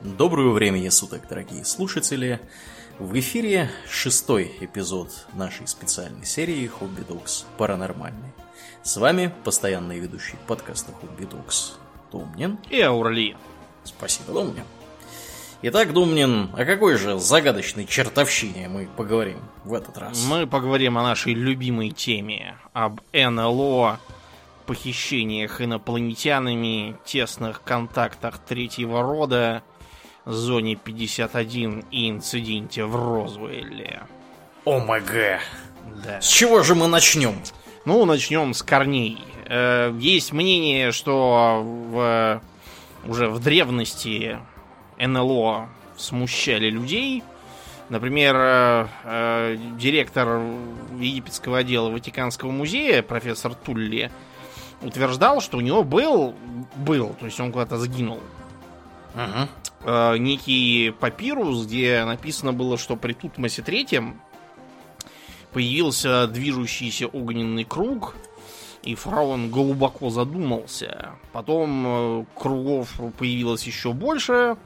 Доброго времени суток, дорогие слушатели. В эфире шестой эпизод нашей специальной серии «Хобби Докс. Паранормальный». С вами постоянный ведущий подкаста «Хобби Докс» Домнин. И Аурли. Спасибо, Домнин. Итак, Думнин, о какой же загадочной чертовщине мы поговорим в этот раз? Мы поговорим о нашей любимой теме, об НЛО, похищениях инопланетянами, тесных контактах третьего рода, зоне 51 и инциденте в Розвейле. ОМГ! Да. С чего же мы начнем? Ну, начнем с корней. Э, Есть мнение, что в, уже в древности НЛО смущали людей. Например, э, э, директор египетского отдела Ватиканского музея, профессор Тулли, утверждал, что у него был, был, то есть он куда-то сгинул, Угу. Э, некий папирус, где написано было, что при Тутмосе третьем появился движущийся огненный круг, и фараон глубоко задумался. Потом э, кругов появилось еще больше,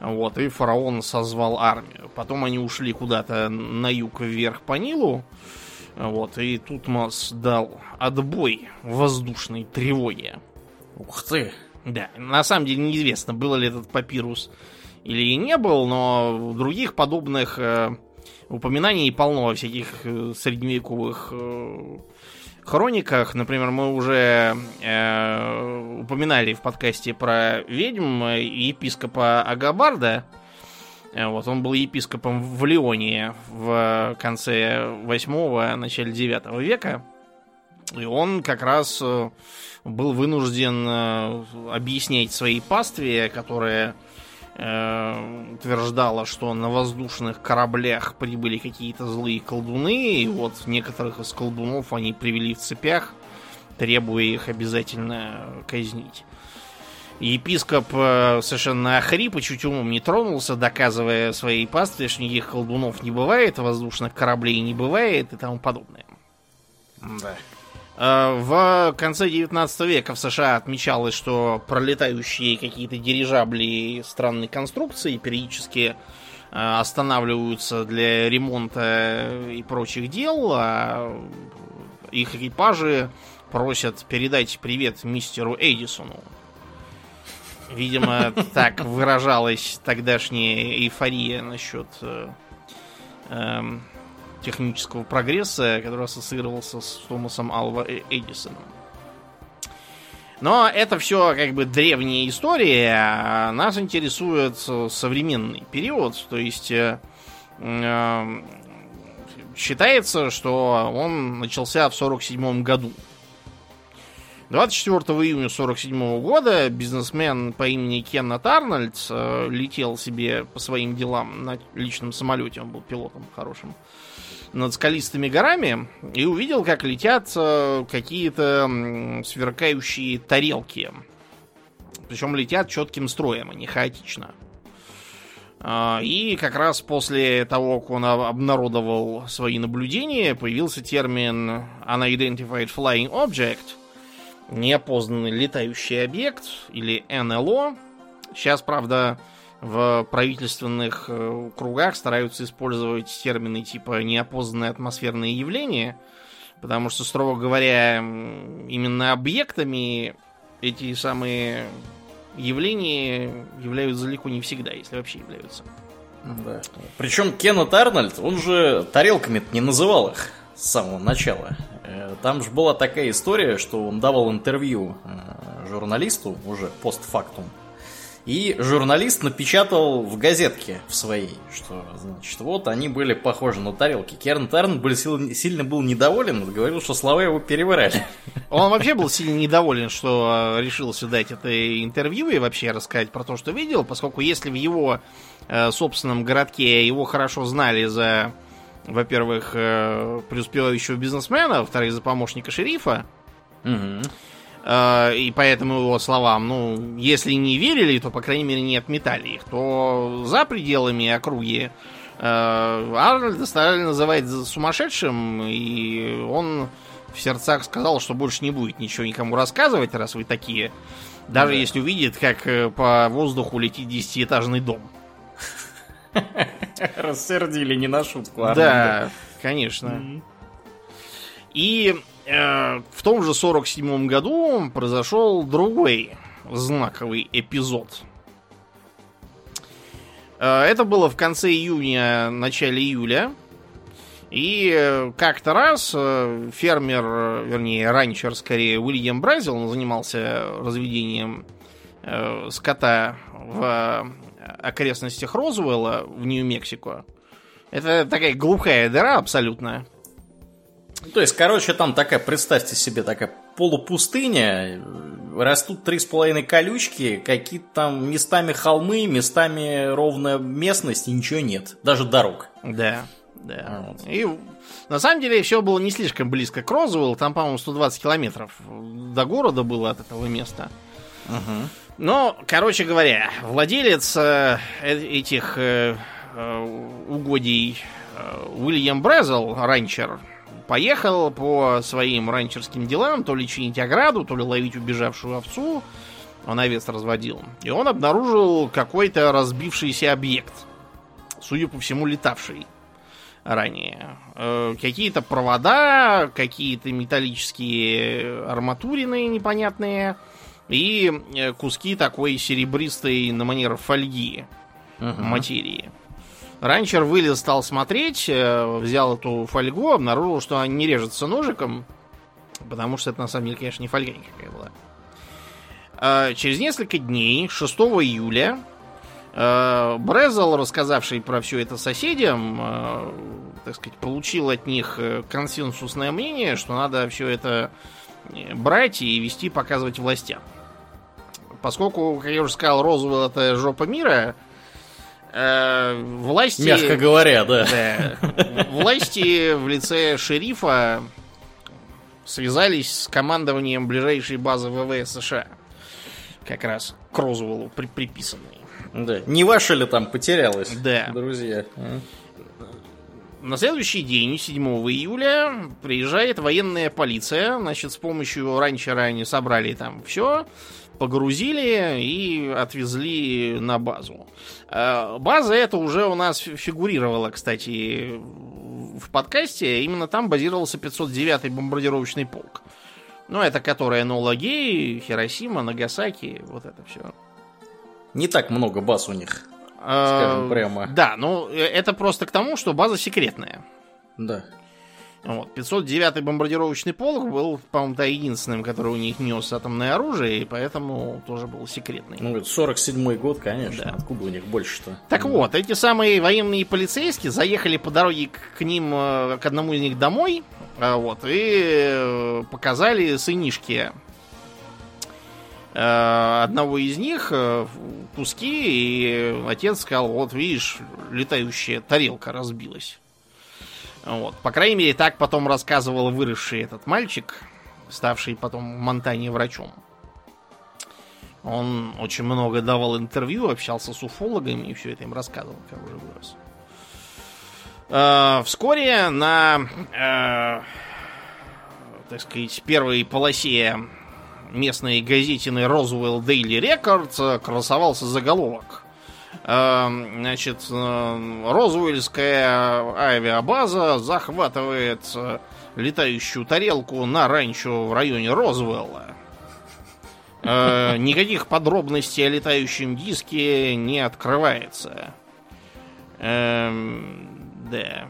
вот, и фараон созвал армию. Потом они ушли куда-то на юг вверх по Нилу, вот, и Тутмос дал отбой воздушной тревоге. Ух ты! Да, на самом деле неизвестно, был ли этот папирус или не был, но других подобных э, упоминаний полно во всяких э, средневековых э, хрониках. Например, мы уже э, упоминали в подкасте про ведьм э, епископа Агабарда. Э, Вот, он был епископом в Леоне в конце 8 начале 9 века. И он как раз э, был вынужден э, объяснять своей пастве, которая э, утверждала, что на воздушных кораблях прибыли какие-то злые колдуны, и вот некоторых из колдунов они привели в цепях, требуя их обязательно казнить. Епископ совершенно охрип и чуть умом не тронулся, доказывая своей пастве, что никаких колдунов не бывает, воздушных кораблей не бывает и тому подобное. Да. Э, В конце 19 века в США отмечалось, что пролетающие какие-то дирижабли странной конструкции периодически э, останавливаются для ремонта и прочих дел, а их экипажи просят передать привет мистеру Эдисону. Видимо, так выражалась тогдашняя эйфория насчет э, эм, технического прогресса, который ассоциировался с Томасом Алва Э- Эдисоном. Но это все как бы древняя история, нас интересует э, современный период, то есть э, э, считается, что он начался в 47 году. 24 июня 47 года бизнесмен по имени Кеннет Арнольд э, летел себе по своим делам на личном самолете, он был пилотом хорошим, над скалистыми горами и увидел, как летят э, какие-то сверкающие тарелки. Причем летят четким строем, а не хаотично. И как раз после того, как он об- обнародовал свои наблюдения, появился термин Unidentified Flying Object, неопознанный летающий объект, или НЛО. Сейчас, правда, в правительственных э, кругах стараются использовать термины типа неопознанное атмосферное явление, потому что, строго говоря, именно объектами эти самые явления являются далеко не всегда, если вообще являются. Да. Причем Кеннет Арнольд, он же тарелками не называл их с самого начала. Э, Там же была такая история, что он давал интервью э, журналисту уже постфактум. И журналист напечатал в газетке в своей, что, значит, вот они были похожи на тарелки. Керн Тарн был, сил- сильно был недоволен, говорил, что слова его переврали. Он вообще был сильно недоволен, что э, решился дать это интервью и вообще рассказать про то, что видел, поскольку если в его э, собственном городке его хорошо знали за, во-первых, э, преуспевающего бизнесмена, во-вторых, за помощника шерифа, Мгм. Э, и поэтому его словам, ну, если не верили, то, по крайней мере, не отметали их, то за пределами округи э, Арнольда стали называть сумасшедшим, и он в сердцах сказал, что больше не будет ничего никому рассказывать, раз вы такие Даже да. если увидит, как э, по воздуху летит десятиэтажный дом. Рассердили не на шутку. Арманда. Да, конечно. И в том же 47 году произошел другой знаковый эпизод. Э, это было в конце июня, начале июля. И э, как-то раз э, фермер, вернее, ранчер, скорее, Уильям Бразил, он занимался разведением скота в окрестностях Розуэлла в Нью-Мексико. Это такая глухая дыра абсолютно. То есть, короче, там такая, представьте себе, такая полупустыня, растут три с половиной колючки, какие-то там местами холмы, местами ровная местность, и ничего нет, даже дорог. Да, да. А, вот. И на самом деле все было не слишком близко к Розуэлл, там, по-моему, 120 километров до города было от этого места. Угу. Но, короче говоря, владелец э, этих э, э, угодий э, Уильям Брезел, ранчер, поехал по своим ранчерским делам, то ли чинить ограду, то ли ловить убежавшую овцу. Он овец разводил. И он обнаружил какой-то разбившийся объект. Судя по всему, летавший ранее. Э, какие-то провода, какие-то металлические арматурины непонятные и э, куски такой серебристой на манер фольги uh-huh. материи. Ранчер вылез, стал смотреть, э, взял эту фольгу, обнаружил, что она не режется ножиком, потому что это на самом деле, конечно, не фольга никакая была. А через несколько дней, 6 июля, э, Брезел, рассказавший про все это соседям, э, так сказать, получил от них консенсусное мнение, что надо все это брать и вести, показывать властям. Поскольку, как я уже сказал, Розуэлл это жопа мира, Э, власти... Мягко говоря, да. да. Власти в лице шерифа связались с командованием ближайшей базы ВВС США. Как раз к Розуэллу при приписанной. Да. Не ваша ли там потерялась, да. друзья? На следующий день, 7 июля, приезжает военная полиция. Значит, с помощью ранчера они собрали там все погрузили и отвезли на базу. Э, база эта уже у нас фигурировала, кстати, в подкасте. Именно там базировался 509-й бомбардировочный полк. Ну, это которая Нола Гей, Хиросима, Нагасаки, вот это все. Не так много баз у них, скажем э, прямо. Да, ну это просто к тому, что база секретная. Да. Вот. 509-й бомбардировочный полк был, по-моему, да, единственным, который у них нес атомное оружие, и поэтому тоже был секретный. Ну, это 47-й год, конечно. Да. Откуда у них больше-то? Так mm. вот, эти самые военные полицейские заехали по дороге к, к ним, э, к одному из них домой, а, вот, и э, показали сынишки э, одного из них куски, и отец сказал, вот видишь, летающая тарелка разбилась. Вот. По крайней мере, так потом рассказывал выросший этот мальчик, ставший потом в Монтане врачом. Он очень много давал интервью, общался с уфологами и все это им рассказывал, как уже вырос. Э, вскоре на, э, так сказать, первой полосе местной газетины Roswell Daily Record красовался заголовок. Эм, значит, э, Розуэльская авиабаза захватывает э, летающую тарелку на ранчо в районе Розвелла. Э, никаких подробностей о летающем диске не открывается. Эм, да.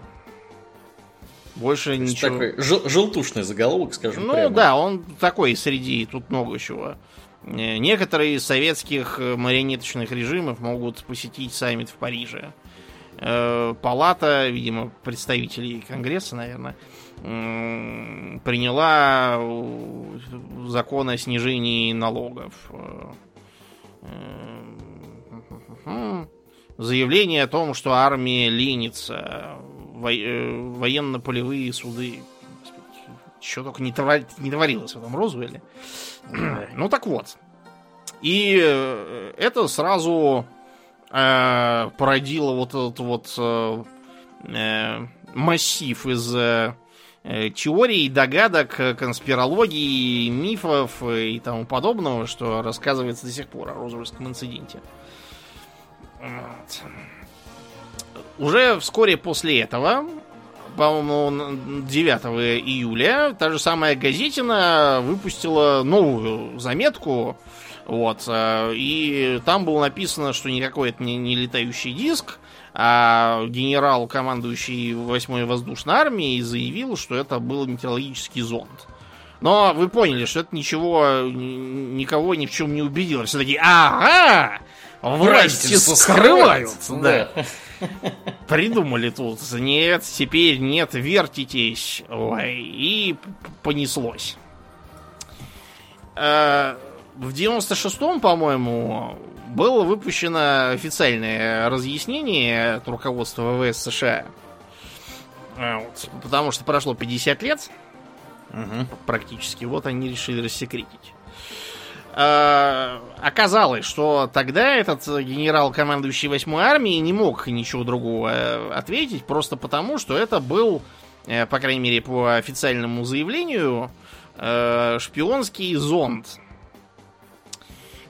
Больше ничего. Такой жел- желтушный заголовок, скажем ну, прямо. Ну да, он такой среди, тут много чего. Э, некоторые из советских э, марионеточных режимов могут посетить саммит в Париже. Э, палата, видимо, представителей Конгресса, наверное, приняла закон о снижении налогов. Заявление о том, что армия ленится, военно-полевые суды. Что только не, творилось в этом Розвелле. Ну так вот. И э, это сразу э, породило вот этот вот э, э массив из э, э, теорий, догадок, конспирологии, мифов и тому подобного, что рассказывается до сих пор о Розуэльском инциденте. Вот. Уже вскоре после этого, по-моему, 9 июля, та же самая газетина выпустила новую заметку. Вот, э, и там было написано, что никакой это не, не летающий диск, а генерал, командующий 8-й воздушной армией, заявил, что это был метеорологический зонд. Но вы поняли, что это ничего, никого ни в чем не убедило. Все таки ага, власти скрывают. Да. Придумали тут. Нет, теперь нет, вертитесь. Ой, и понеслось. Э, в 96-м, по-моему, было выпущено официальное разъяснение от руководства ВВС США. Э, вот, потому что прошло 50 лет. Угу. Практически. Вот они решили рассекретить. Э, оказалось, что тогда этот генерал, командующий 8-й армией, не мог ничего другого э, ответить, просто потому, что это был, э, по крайней мере, по официальному заявлению, шпионский зонд,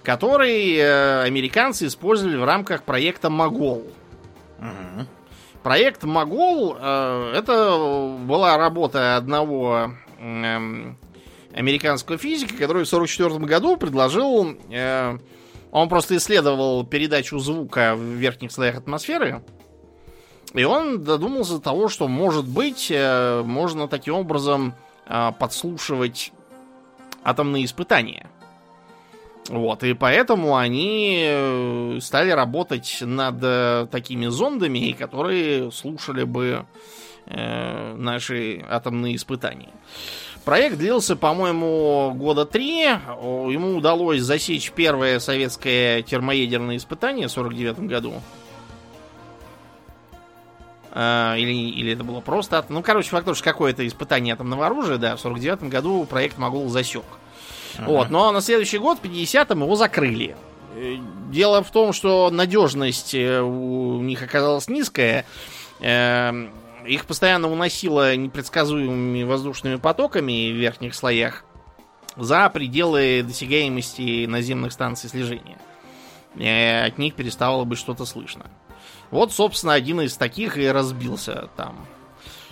который американцы использовали в рамках проекта Могол. Угу. Проект Могол это была работа одного эм, американского физика, который в 1944 году предложил... Э, он просто исследовал передачу звука в верхних слоях атмосферы. И он додумался до того, что, может быть, э, можно таким образом э, подслушивать атомные испытания. Вот, и поэтому они э, стали работать над э, такими зондами, которые слушали бы э, наши атомные испытания. Проект длился, по-моему, года три. Ему удалось засечь первое советское термоядерное испытание в 49 году. А, или, или это было просто... Ну, короче, факт, что какое-то испытание атомного оружия, да, в 49 году проект Могул засек. Ага. Вот, но на следующий год, в 50-м, его закрыли. Э, дело в том, что надежность э, у них оказалась низкая. Их постоянно уносило непредсказуемыми воздушными потоками в верхних слоях за пределы досягаемости наземных станций слежения. И от них переставало быть что-то слышно. Вот, собственно, один из таких и разбился там.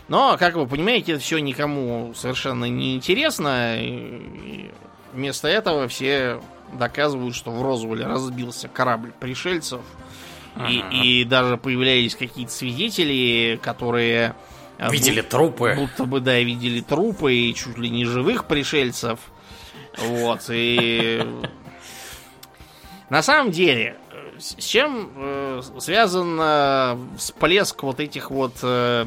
Но, как вы понимаете, это все никому совершенно не интересно. И вместо этого все доказывают, что в Розуэле разбился корабль пришельцев – и, и даже появлялись какие-то свидетели, которые... Э, видели будто, трупы. Будто бы, да, видели трупы и чуть ли не живых пришельцев. Вот, и... На самом деле, с чем э, связан э, всплеск вот этих вот э,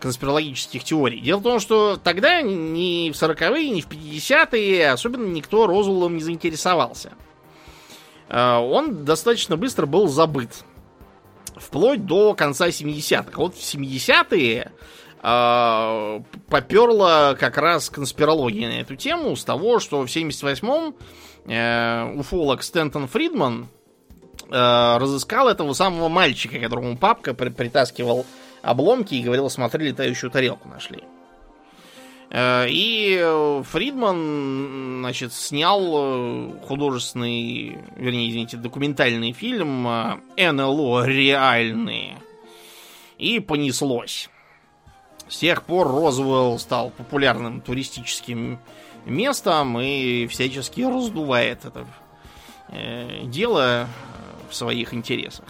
конспирологических теорий? Дело в том, что тогда ни в 40-е, ни в 50-е особенно никто Розулом не заинтересовался. Э, он достаточно быстро был забыт. Вплоть до конца 70-х. Вот в 70-е э, поперла как раз конспирология на эту тему с того, что в 78-м э, уфолог Стентон Фридман э, разыскал этого самого мальчика, которому папка притаскивал обломки и говорил, смотри, летающую тарелку нашли. Э, и э, Фридман, значит, снял э, художественный, вернее, извините, документальный фильм НЛО реальные. И понеслось. С тех пор Розуэлл стал популярным туристическим местом и всячески раздувает это дело в своих интересах.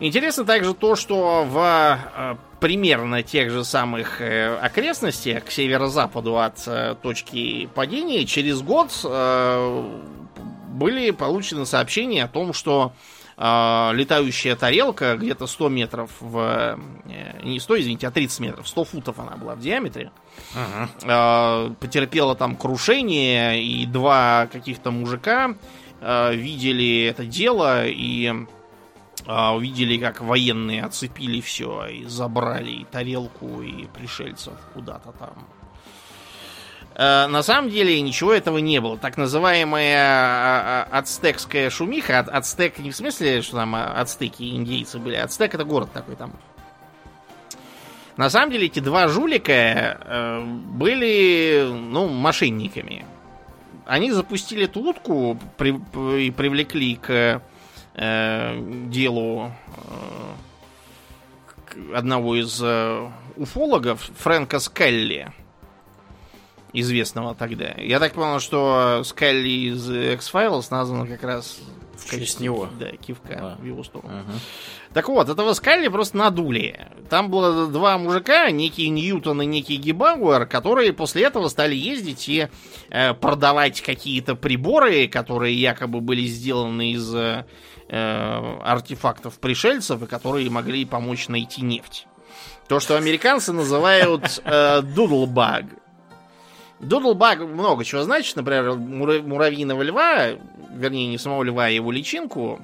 Интересно также то, что в примерно тех же самых э, окрестностях к северо-западу от э, точки падения через год э, были получены сообщения о том, что э, летающая тарелка где-то 100 метров в... Э, не 100, извините, а 30 метров, 100 футов она была в диаметре. Э, потерпела там крушение, и два каких-то мужика э, видели это дело и а, увидели, как военные оцепили все и забрали и тарелку, и пришельцев куда-то там. А, на самом деле ничего этого не было. Так называемая а, а, ацтекская шумиха, ацтек не в смысле, что там ацтеки индейцы были, ацтек это город такой там. На самом деле эти два жулика э, были, ну, мошенниками. Они запустили эту утку при, и привлекли к э, делу э, одного из э, уфологов, Фрэнка Скелли, известного тогда. Я так понял, что Скелли из X-Files назван как раз в честь него. Да, кивка А. в его сторону. Ага. Так вот, этого Скалли просто надули. Там было два мужика, некий Ньютон и некий Гибауэр, которые после этого стали ездить и э, продавать какие-то приборы, которые якобы были сделаны из э, э, артефактов пришельцев которые могли помочь найти нефть. То, что американцы называют э, дудлбаг. Дудлбаг много чего значит. Например, мура- муравьиного льва, вернее, не самого льва, а его личинку.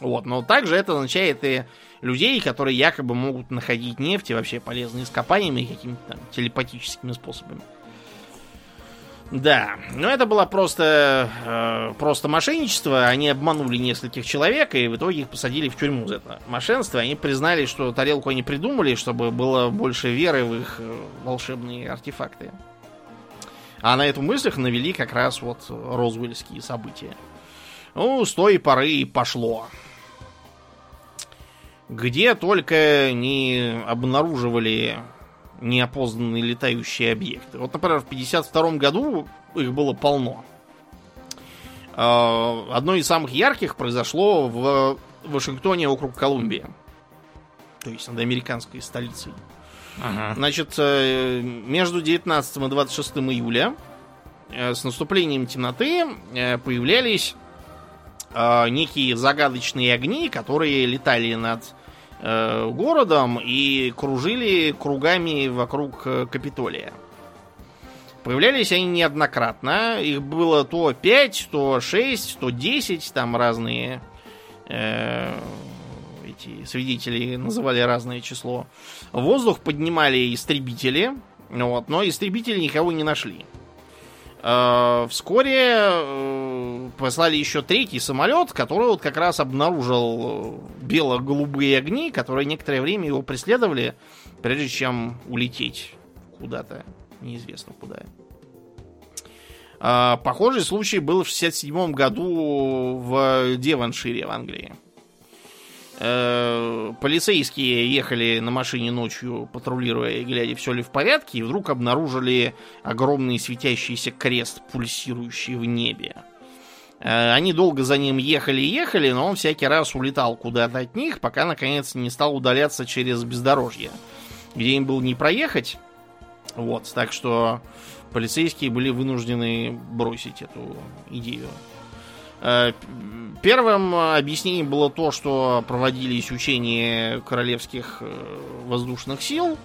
Вот, но также это означает и людей, которые якобы могут находить нефть и вообще полезные ископаниями какими-то там телепатическими способами. Да, но это было просто, э, просто мошенничество. Они обманули нескольких человек и в итоге их посадили в тюрьму за это мошенство. Они признали, что тарелку они придумали, чтобы было больше веры в их э, волшебные артефакты. А на эту мысль их навели как раз вот розвельские события. Ну, с той поры и пошло. Где только не обнаруживали неопознанные летающие объекты. Вот, например, в 52 году их было полно. Э, Одно из самых ярких произошло в Вашингтоне, округ Колумбия. То есть над американской столицей. Ага. Значит, э, между 19 и 26 июля э, с наступлением темноты э, появлялись некие загадочные огни, которые летали над э, городом и кружили кругами вокруг э, Капитолия. Появлялись они неоднократно. Их было то 5, то 6, то 10. Там разные э, эти свидетели называли разное число. В воздух поднимали истребители, вот, но истребители никого не нашли. Э, Вскоре э, послали еще третий самолет, который вот как раз обнаружил э, бело-голубые огни, которые некоторое время его преследовали, прежде чем улететь куда-то, неизвестно куда. Похожий случай был в 67 году в Девоншире в Англии. Э, Полицейские ехали на машине ночью, патрулируя и глядя, все ли в порядке, и вдруг обнаружили огромный светящийся крест, пульсирующий в небе. Э, Они долго за ним ехали и ехали, но он всякий раз улетал куда-то от них, пока наконец не стал удаляться через бездорожье, где им было не проехать. Вот, так что полицейские были вынуждены бросить эту идею. Э, Первым объяснением было то, что проводились учения королевских э, воздушных сил,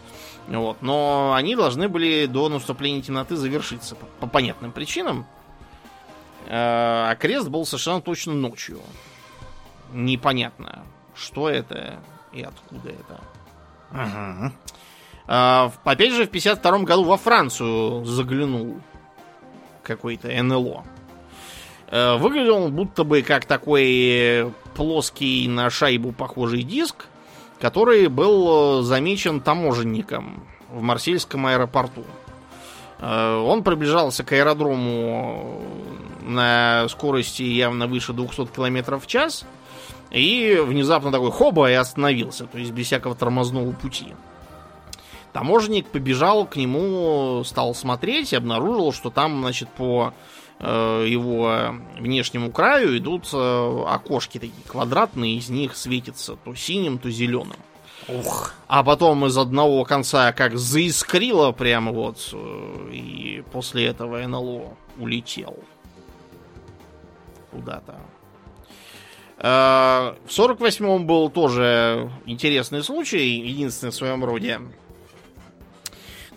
вот, но они должны были до наступления темноты завершиться по, по понятным причинам. Э, А крест был совершенно точно ночью. Непонятно, что это и откуда это. Ага. А, Опять же, в 52 году во Францию заглянул какой-то НЛО. Э, Выглядел он будто бы как такой плоский на шайбу похожий диск, который был э, замечен таможенником в Марсельском аэропорту. Э, Он приближался к аэродрому на скорости явно выше 200 км в час и внезапно такой хоба и остановился, то есть без всякого тормозного пути. Таможенник побежал к нему, стал смотреть и обнаружил, что там, значит, по э, его внешнему краю идут э, окошки такие квадратные, из них светится то синим, то зеленым. Ух. А потом из одного конца как заискрило прямо вот, э, и после этого НЛО улетел куда-то. Э, В 48-м был тоже интересный случай, единственный в своем роде.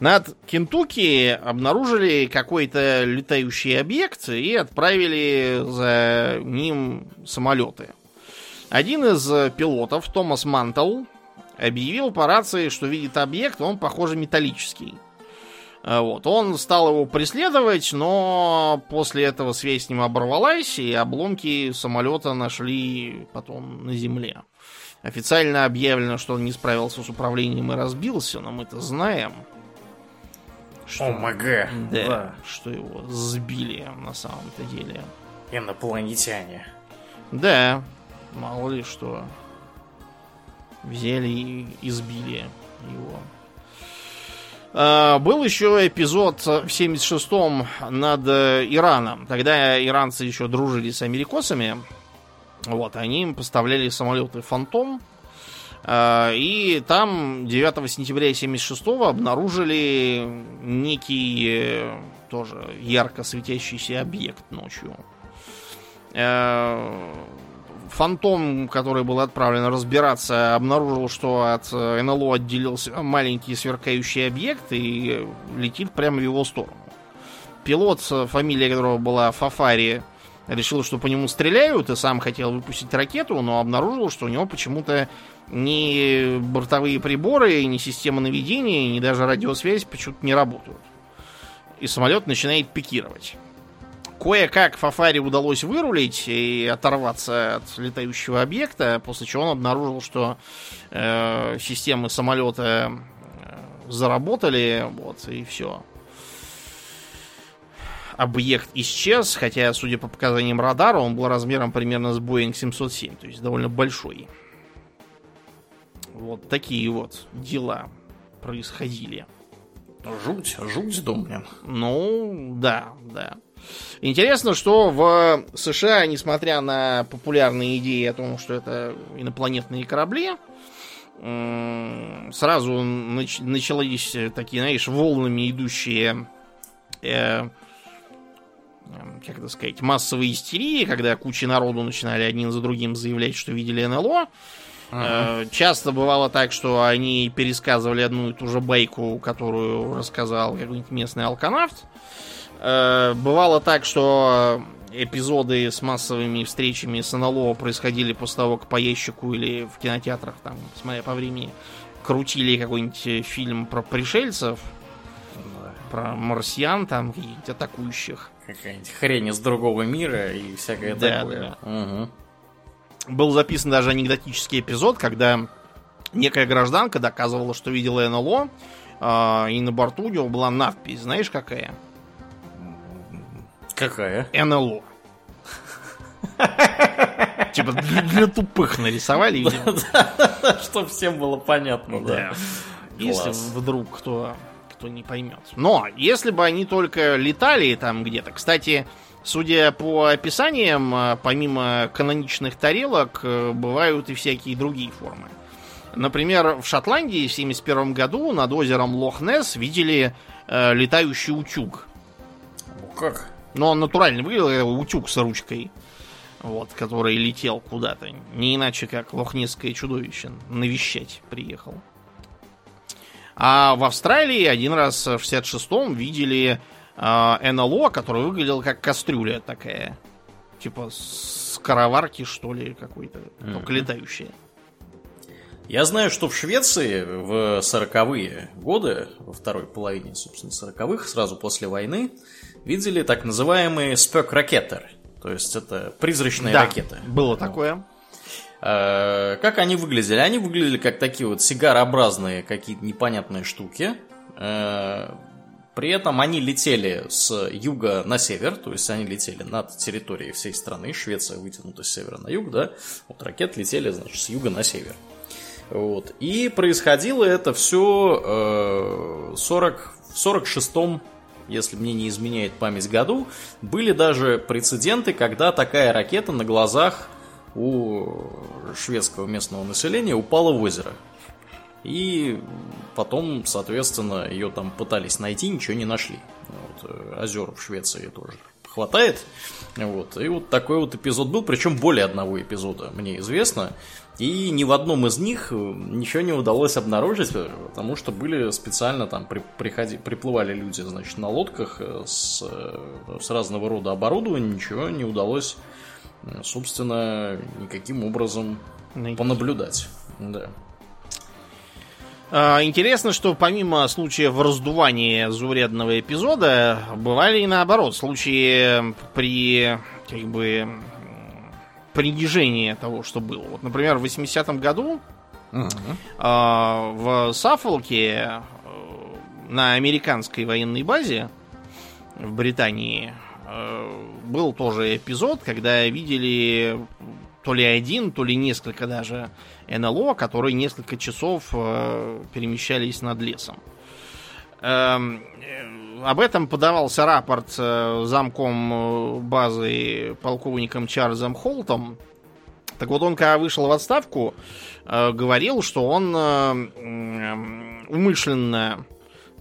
Над Кентукки обнаружили какой-то летающий объект и отправили за ним самолеты. Один из пилотов, Томас Мантл, объявил по рации, что видит объект, он, похоже, металлический. А Вот. Он стал его преследовать, но после этого связь с ним оборвалась, и обломки самолета нашли потом на земле. Официально объявлено, что он не справился с управлением и разбился, но мы-то знаем, что, ОМГ. да, Да. что его сбили на самом-то деле. Инопланетяне. Да, мало ли что. Взяли и избили его. А, Был еще эпизод в 76-м над э, Ираном. Тогда иранцы еще дружили с америкосами. Вот, они им поставляли самолеты Фантом. А, И там 9 сентября 76-го обнаружили некий э, тоже ярко светящийся объект ночью. Э, Фантом, который был отправлен разбираться, обнаружил, что от э, НЛО отделился маленький сверкающий объект и летит прямо в его сторону. Пилот, э, фамилия которого была Фафари, решил, что по нему стреляют, и сам хотел выпустить ракету, но обнаружил, что у него почему-то ни бортовые приборы, ни система наведения, ни даже радиосвязь почему-то не работают. И самолет начинает пикировать. Кое-как Фафари удалось вырулить и оторваться от летающего объекта, после чего он обнаружил, что э, системы самолета э, заработали, вот, и все. Объект исчез, хотя, судя по показаниям радара, он был размером примерно с Boeing 707, то есть довольно большой. Вот такие вот дела происходили. Жуть, жуть, Домнин. Ну, да, да. Интересно, что в США, несмотря на популярные идеи о том, что это инопланетные корабли, сразу нач- начались такие, знаешь, волнами идущие, э, как это сказать, массовые истерии, когда куча народу начинали один за другим заявлять, что видели НЛО. Э, Часто бывало так, что они пересказывали одну и ту же байку, которую рассказал какой-нибудь местный алканавт. Э, Бывало так, что эпизоды с массовыми встречами с НЛО происходили после того, как по ящику или в кинотеатрах, там, смотря по времени, крутили какой-нибудь э, фильм про пришельцев, про марсиан, там, каких-нибудь атакующих. Какая-нибудь хрень из другого мира и всякое Да, такое. Мгм. Был записан даже анекдотический эпизод, когда некая гражданка доказывала, что видела НЛО, а, и на борту у него была надпись, знаешь какая? Какая? НЛО. Типа для, тупых нарисовали, видимо. Чтоб всем было понятно, да. Если вдруг кто, кто не поймет. Но если бы они только летали там где-то. Кстати, судя по описаниям, э, помимо каноничных тарелок, э, бывают и всякие другие формы. Например, в Шотландии в 1971 году над озером Лох-Несс видели э, летающий утюг. Ну как? Но он натурально выглядел как утюг с ручкой. Вот, который летел куда-то. Не иначе, как лохнесское чудовище навещать приехал. А в Австралии один раз в 66-м видели э, НЛО, который выглядел как кастрюля такая. Типа с караварки, что ли, какой-то. Только летающая. Я знаю, что в Швеции в 40-е годы, во второй половине, собственно, 40-х, сразу после войны, видели так называемые спек-ракеты. То есть это призрачные да, ракеты. было такое. Э, Как они выглядели? Они выглядели как такие вот сигарообразные какие-то непонятные штуки. Э, При этом они летели с юга на север, то есть они летели над территорией всей страны. Швеция вытянута с севера на юг, да? Вот ракеты летели, значит, с юга на север. Вот. И происходило это все 40, в 46-м, если мне не изменяет память году, были даже прецеденты, когда такая ракета на глазах у шведского местного населения упала в озеро. И потом, соответственно, ее там пытались найти, ничего не нашли. Вот, э, озер в Швеции тоже хватает. Вот. И вот такой вот эпизод был, причем более одного эпизода мне известно. И ни в одном из них э, ничего не удалось обнаружить, э, потому что были специально там при, приходи, приплывали люди, значит, на лодках с, с разного рода оборудованием, ничего не удалось, собственно, никаким образом Найти. понаблюдать. Да. А, Интересно, что помимо случаев раздувания заурядного эпизода, бывали и наоборот случаи при как бы м, принижение того, что было. Вот, например, в 80-м году uh в Саффолке э, на американской военной базе в Британии э, был тоже эпизод, когда видели то ли один, то ли несколько даже НЛО, которые несколько часов э, перемещались над лесом. Эм, об этом подавался рапорт замком базы полковником Чарльзом Холтом. Так вот, он, когда вышел в отставку, говорил, что он умышленно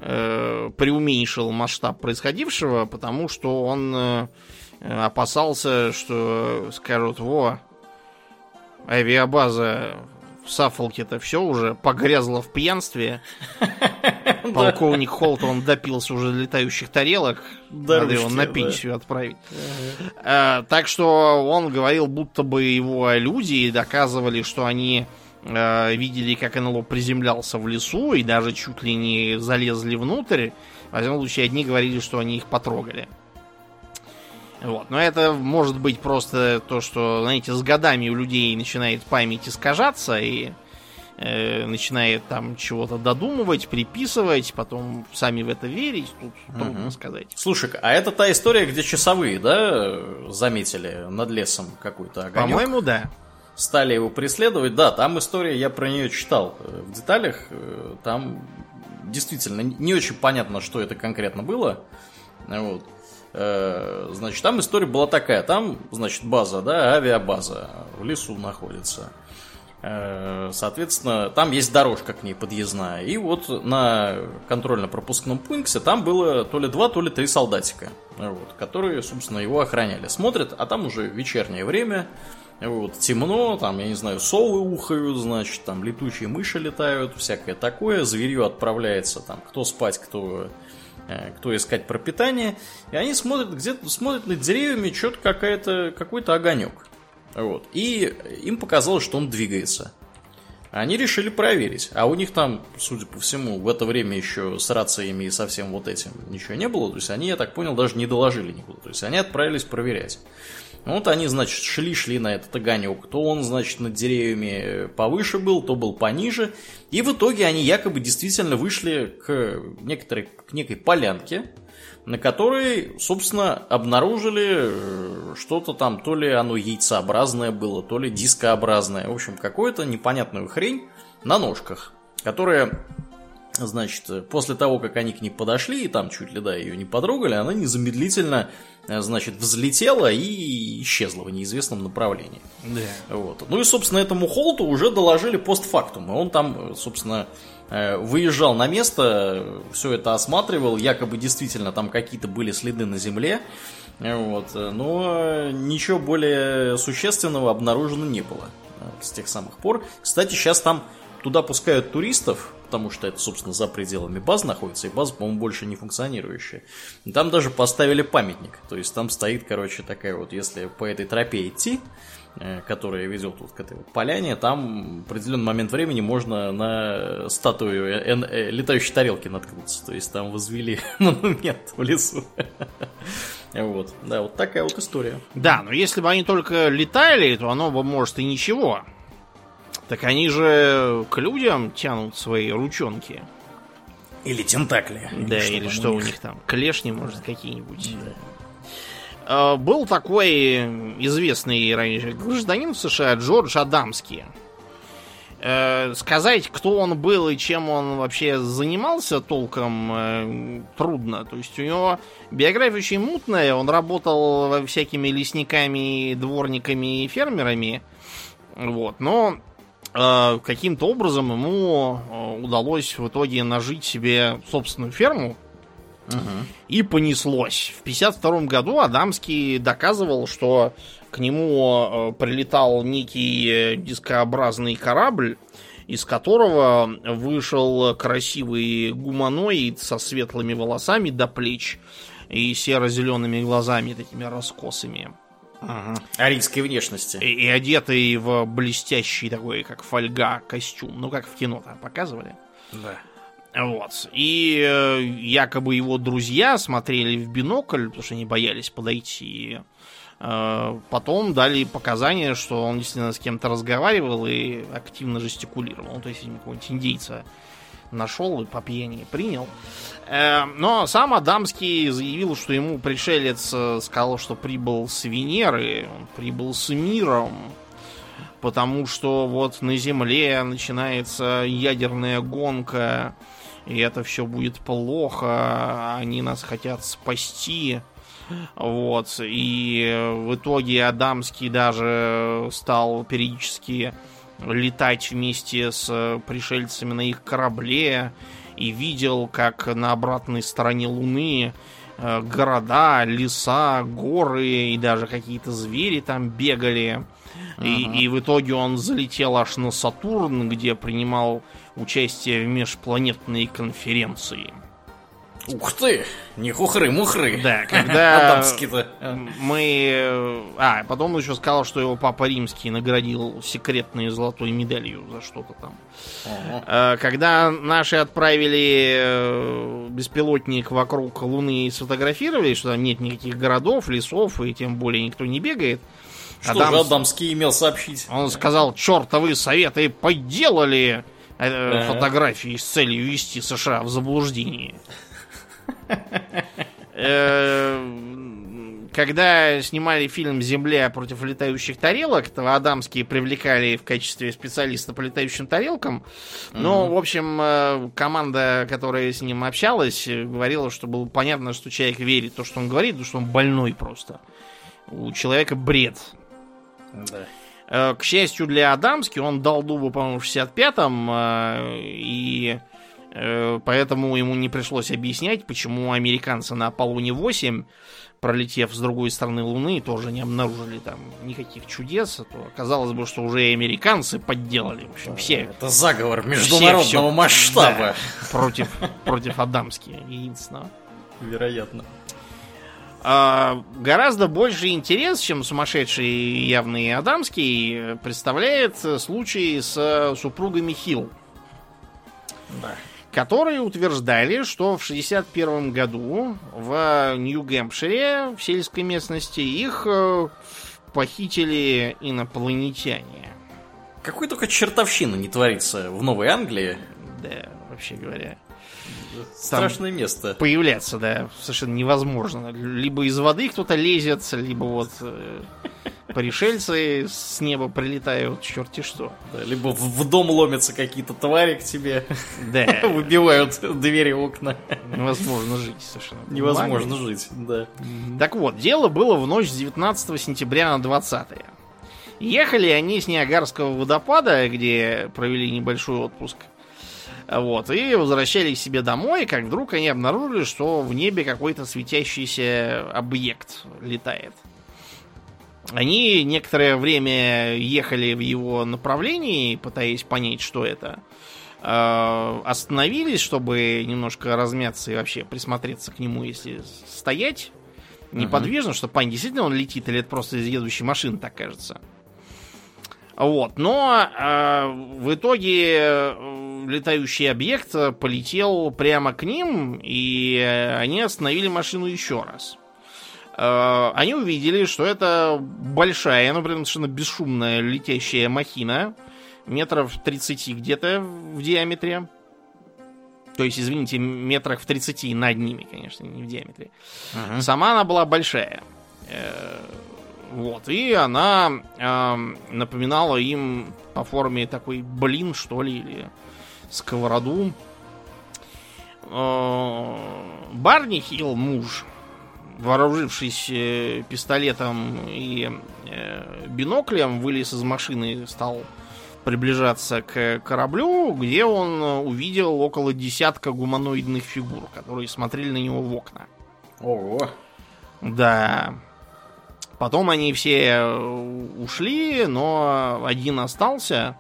э, преуменьшил масштаб происходившего, потому что он э, опасался, что скажут, во, авиабаза в Саффолке-то все уже погрязло в пьянстве. Полковник Холт, он допился уже летающих тарелок. Надо его на пенсию отправить. Э, так что он говорил, будто бы его люди доказывали, что они э, видели, как НЛО приземлялся в лесу и даже чуть ли не залезли внутрь. Во всяком случае, одни говорили, что они их потрогали. Вот. Но это может быть просто то, что, знаете, с годами у людей начинает память искажаться и э, начинает там чего-то додумывать, приписывать, потом сами в это верить. Тут трудно угу. сказать. Слушай, а это та история, где часовые, да, заметили над лесом какой-то огонек? По-моему, да стали его преследовать. Да, там история, я про нее читал э, в деталях. Э, там действительно не очень понятно, что это конкретно было. Вот. Э, значит, там история была такая. Там, значит, база, да, авиабаза в лесу находится. Соответственно, там есть дорожка к ней подъездная. И вот на контрольно-пропускном пункте там было то ли два, то ли три солдатика, вот, которые, собственно, его охраняли. Смотрят, а там уже вечернее время, вот, темно, там, я не знаю, совы ухают, значит, там летучие мыши летают, всякое такое. Зверью отправляется там кто спать, кто, э, кто искать пропитание. И они смотрят, где-то смотрят над деревьями, что-то какая-то, какой-то огонек. Вот. И им показалось, что он двигается. Они решили проверить. А у них там, судя по всему, в это время еще с рациями и со всем вот этим ничего не было. То есть они, я так понял, даже не доложили никуда. То есть они отправились проверять. Вот они, значит, шли-шли на этот огонек. То он, значит, над деревьями повыше был, то был пониже. И в итоге они якобы действительно вышли к, некоторой, к некой полянке, на которой, собственно, обнаружили э, что-то там, то ли оно яйцеобразное было, то ли дискообразное. В общем, какую-то непонятную хрень на ножках, которая Значит, после того, как они к ней подошли и там чуть ли, да, ее не потрогали, она незамедлительно, э, значит, взлетела и исчезла в неизвестном направлении. Да. Вот. Ну и, собственно, этому Холту уже доложили постфактум. И он там, собственно, э, выезжал на место, все это осматривал, якобы действительно там какие-то были следы на земле, вот, но ничего более существенного обнаружено не было э, с тех самых пор. Кстати, сейчас там туда пускают туристов, потому что это, собственно, за пределами баз находится, и база, по-моему, больше не функционирующая. Там даже поставили памятник, то есть там стоит, короче, такая вот, если по этой тропе идти, э, которая ведет вот к этой вот поляне, там в определенный момент времени можно на статую э, э, летающей тарелки наткнуться. То есть там возвели монумент в лесу. Вот, да, вот такая вот история. Да, но если бы они только летали, то оно бы, может, и ничего. Так они же к людям тянут свои ручонки. Или тентакли. Да, или, или что у них там, клешни, может, какие-нибудь. Да. А, был такой известный раньше гражданин в США Джордж Адамский. Э, сказать, кто он был и чем он вообще занимался толком, э, трудно. То есть у него биография очень мутная. Он работал всякими лесниками, дворниками и фермерами. Вот. Но каким-то образом ему э, удалось в итоге нажить себе собственную ферму. Угу. И понеслось. В 52 году Адамский доказывал, что к нему э, прилетал некий дискообразный корабль, из которого вышел красивый гуманоид со светлыми волосами до плеч и серо-зелеными глазами, такими раскосыми. Ага. Арийской внешности. И, и одетый в блестящий такой, как фольга, костюм. Ну, как в кино там показывали. Да. Вот. И э, якобы его друзья смотрели в бинокль, потому что они боялись подойти. Э, потом дали показания, что он действительно с кем-то разговаривал и активно жестикулировал. Ну, то есть, какого-нибудь индейца нашел и по пьяни принял. Э, но сам Адамский заявил, что ему пришелец э, сказал, что прибыл с Венеры, он прибыл с миром, потому что вот на Земле начинается ядерная гонка, и это все будет плохо, они нас хотят спасти. Вот, и в итоге Адамский даже стал периодически летать вместе с пришельцами на их корабле и видел, как на обратной стороне Луны э, города, леса, горы и даже какие-то звери там бегали. Uh-huh. И, и в итоге он залетел аж на Сатурн, где принимал участие в межпланетной конференции. Ух ты! Не хухры-мухры. Да, когда мы... А, потом он еще сказал, что его папа римский наградил секретной золотой медалью за что-то там. Ага. Когда наши отправили э, беспилотник вокруг Луны и сфотографировали, что там нет никаких городов, лесов, и тем более никто не бегает, что Адам... же Адамский имел сообщить? Он сказал, чертовы советы поделали э, фотографии с целью ввести США в заблуждение. Э, когда снимали фильм «Земля против летающих тарелок», то Адамские привлекали в качестве специалиста по летающим тарелкам. Но, в общем, э, команда, которая с ним общалась, говорила, что было понятно, что человек верит в то, что он говорит, потому что он больной просто. У человека бред. Да. Э, к счастью для Адамски, он дал дубу, по-моему, в 65-м, и поэтому ему не пришлось объяснять, почему американцы на Аполлоне 8, пролетев с другой стороны Луны, тоже не обнаружили там никаких чудес. А то казалось бы, что уже и американцы подделали. В общем, все... Это заговор международного все, все, масштаба. Да, против, против Адамски, единственного. Вероятно. А, гораздо больше интерес, чем сумасшедший явный Адамский, представляет случай с супругами Хилл. Да которые утверждали, что в 1961 году в Нью-Гэмпшире, в сельской местности, их э, похитили инопланетяне. Какой только чертовщина не творится в Новой Англии. Да, вообще говоря. Страшное место. Появляться, да, совершенно невозможно. Либо из воды кто-то лезет, либо вот э, пришельцы с неба прилетают, черти что. Да, либо в, в дом ломятся какие-то твари к тебе. Да. Выбивают двери окна. Невозможно жить совершенно. Невозможно жить, да. Так вот, дело было в ночь с 19 сентября на 20 -е. Ехали они с Ниагарского водопада, где провели небольшой отпуск. Вот, и возвращались себе домой, как вдруг они обнаружили, что в небе какой-то светящийся объект летает. Они некоторое время ехали в его направлении, пытаясь понять, что это. Э, остановились, чтобы немножко размяться и вообще присмотреться к нему, если стоять неподвижно, uh-huh. чтобы понять, действительно он летит или это просто из едущей машины, так кажется. Вот, но э, в итоге э, летающий объект полетел прямо к ним, и они остановили машину еще раз. Э, они увидели, что это большая, ну, прям совершенно бесшумная летящая махина, метров 30 где-то в диаметре. То есть, извините, метрах в 30 над ними, конечно, не в диаметре. Uh-huh. Сама она была большая. Э, вот, и она э, напоминала им по форме такой блин, что ли, или сковороду. Э, Барни Хилл, муж, вооружившись э, пистолетом и э, биноклем, вылез из машины и стал приближаться к кораблю, где он увидел около десятка гуманоидных фигур, которые смотрели на него в окна. Ого! Да. Потом они все ушли, но один остался.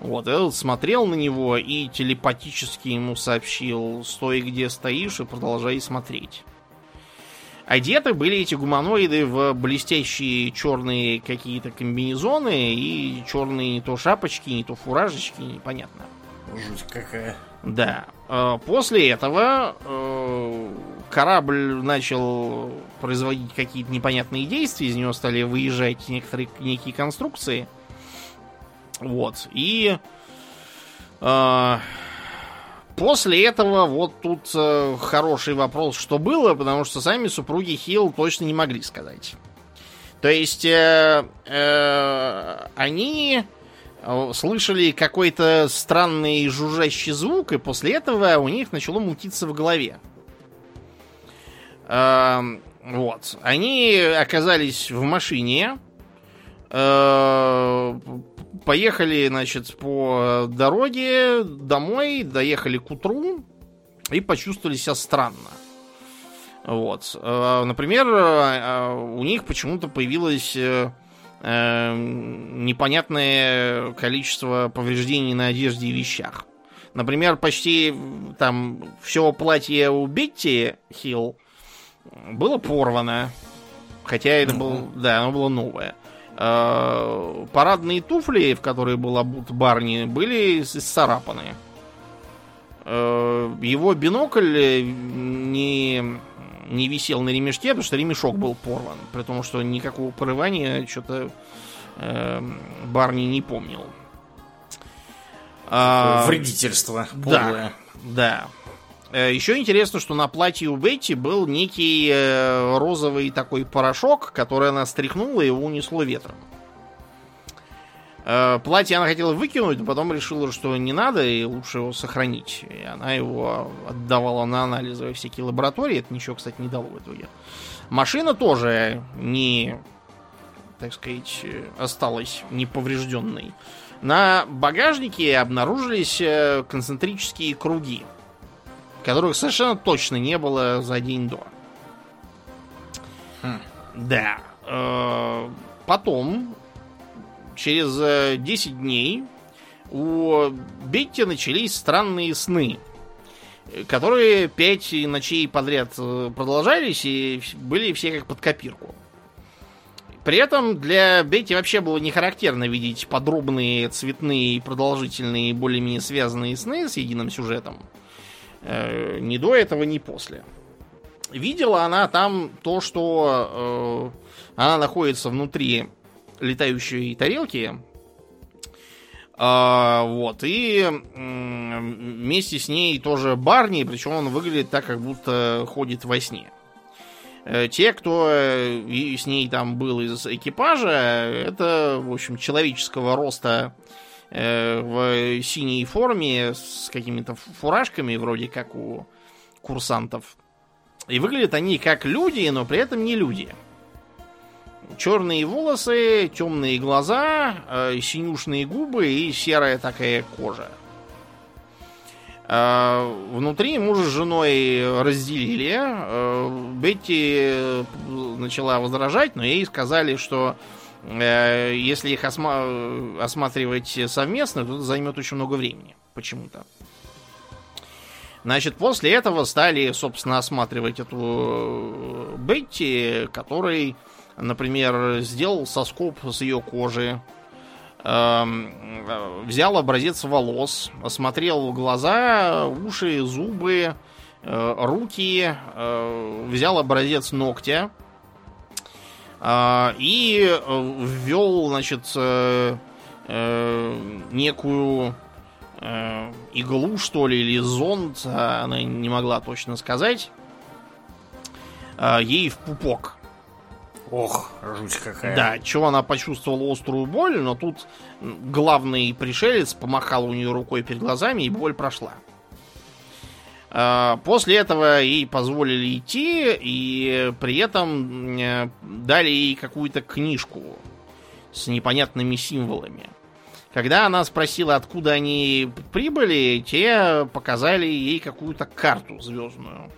Вот, этот смотрел на него и телепатически ему сообщил, стой где стоишь и продолжай смотреть. Одеты были эти гуманоиды в блестящие черные какие-то комбинезоны и черные не то шапочки, не то фуражечки, непонятно. Жуть какая. Да. Э, после этого э, корабль начал производить какие-то непонятные действия, из него стали выезжать некоторые некие конструкции. Вот. И э, после этого вот тут э, хороший вопрос, что было, потому что сами супруги Хилл точно не могли сказать. То есть э, э, они э, слышали какой-то странный жужжащий звук, и после этого у них начало мутиться в голове. Э, вот. Они оказались в машине, э, поехали, значит, по дороге домой, доехали к утру и почувствовали себя странно. Вот. Э, например, э, у них почему-то появилось непонятное количество повреждений на одежде и вещах. Например, почти там все платье у Бетти Хилл было порвано. Хотя это было, да, оно было новое. Парадные туфли, в которые был обут Барни, были исцарапаны. Его бинокль не не висел на ремешке, потому что ремешок был порван. При том, что никакого порывания что-то э, Барни не помнил. А, Вредительство. Подлое. Да, да. Э, Еще интересно, что на платье у Бетти был некий э, розовый такой порошок, который она стряхнула и его унесло ветром. Э, платье она хотела выкинуть, но потом решила, что не надо, и лучше его сохранить. И она его отдавала на анализы во всякие лаборатории. Это ничего, кстати, не дало в итоге. Машина тоже не, так сказать, осталась неповрежденной. На багажнике обнаружились концентрические круги, которых совершенно точно не было за день до. Хм. Да. Э, потом через 10 э, дней у Бетти начались странные сны, которые пять ночей подряд э, продолжались и были все как под копирку. При этом для Бетти вообще было не характерно видеть подробные, цветные, продолжительные, более-менее связанные сны с единым сюжетом. Э, ни до этого, ни после. Видела она там то, что э, она находится внутри летающей тарелки. А, вот, и вместе с ней тоже Барни, причем он выглядит так, как будто ходит во сне. Э, те, кто э, с ней там был из экипажа, это, в общем, человеческого роста э, в синей форме с какими-то фуражками, вроде как у курсантов. И выглядят они как люди, но при этом не люди. Черные волосы, темные глаза, э, синюшные губы и серая такая кожа. Э, внутри муж с женой разделили. Э, Бетти э, начала возражать, но ей сказали, что э, если их осма- осматривать совместно, то это займет очень много времени. Почему-то. Значит, после этого стали, собственно, осматривать эту э, Бетти, который например, сделал соскоб с ее кожи, эм, э, взял образец волос, осмотрел глаза, уши, зубы, э, руки, э, взял образец ногтя и ввел, значит, некую иглу, что ли, или зонд, она не могла точно сказать, ей в пупок. Ох, жуть какая. Да, чего она почувствовала острую боль, но тут главный пришелец помахал у нее рукой перед глазами, и боль прошла. А, после этого ей позволили идти, и при этом э, дали ей какую-то книжку с непонятными символами. Когда она спросила, откуда они прибыли, те показали ей какую-то карту звездную.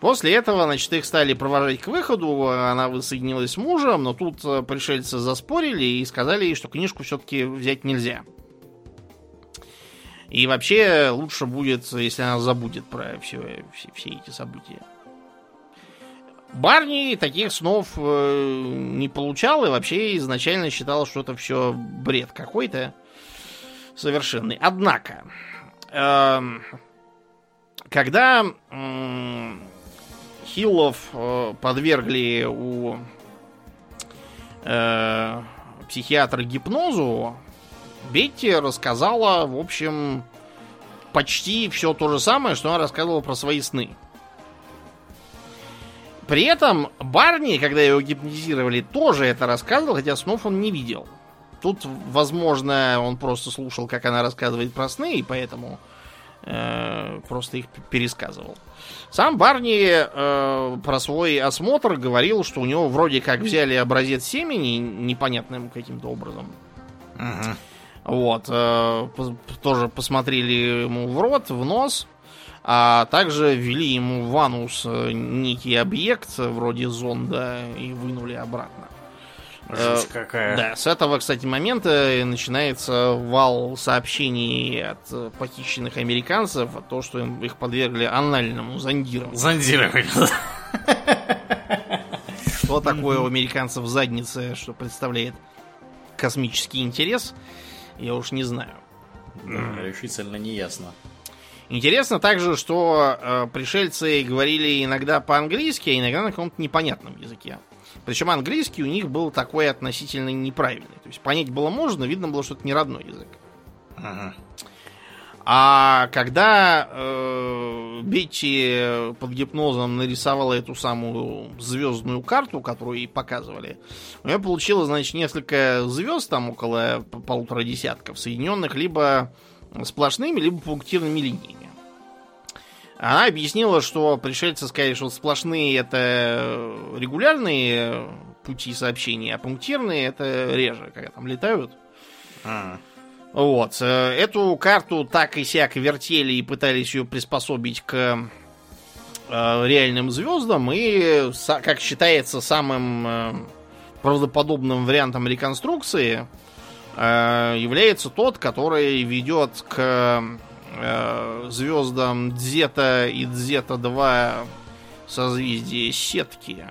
После этого, значит, их стали провожать к выходу, она воссоединилась с мужем, но тут э, пришельцы заспорили и сказали ей, что книжку все-таки взять нельзя. И вообще лучше будет, если она забудет про все, все, все эти события. Барни таких снов э, не получал и вообще изначально считал, что это все бред какой-то совершенный. Однако, э, когда Хиллов э, подвергли у э, психиатра гипнозу, Бетти рассказала, в общем, почти все то же самое, что она рассказывала про свои сны. При этом Барни, когда его гипнотизировали, тоже это рассказывал, хотя снов он не видел. Тут, возможно, он просто слушал, как она рассказывает про сны, и поэтому э, просто их пересказывал. Сам Барни э, про свой осмотр говорил, что у него вроде как взяли образец семени непонятным каким-то образом. Мгм. Вот. э, тоже посмотрели ему в рот, в нос. А также ввели ему в анус э, некий объект вроде зонда и вынули обратно. Жесть Э, какая. Да, с этого, кстати, момента начинается вал сообщений от похищенных американцев о том, что им их подвергли анальному зондированию. Зондирование. Что такое у американцев задница, что представляет космический интерес, я уж не знаю. Да, Решительно не ясно. Интересно также, что э, пришельцы говорили иногда по-английски, а иногда на каком-то непонятном языке. Причем английский у них был такой относительно неправильный. То есть понять было можно, видно было, что это не родной язык. Мгм. А когда э, Бетти под гипнозом нарисовала эту самую звездную карту, которую ей показывали, у нее получилось, значит, несколько звезд, там около полутора десятков, соединенных либо сплошными, либо пунктирными линиями. Она объяснила, что пришельцы сказали, что сплошные это регулярные пути сообщения, а пунктирные это реже, когда там летают. А, Вот. э, Эту карту так и сяк вертели и пытались ее приспособить к э, реальным звездам. И, как считается, самым э, правдоподобным вариантом реконструкции является тот, который ведет к звездам Дзета и Дзета-2 созвездия сетки.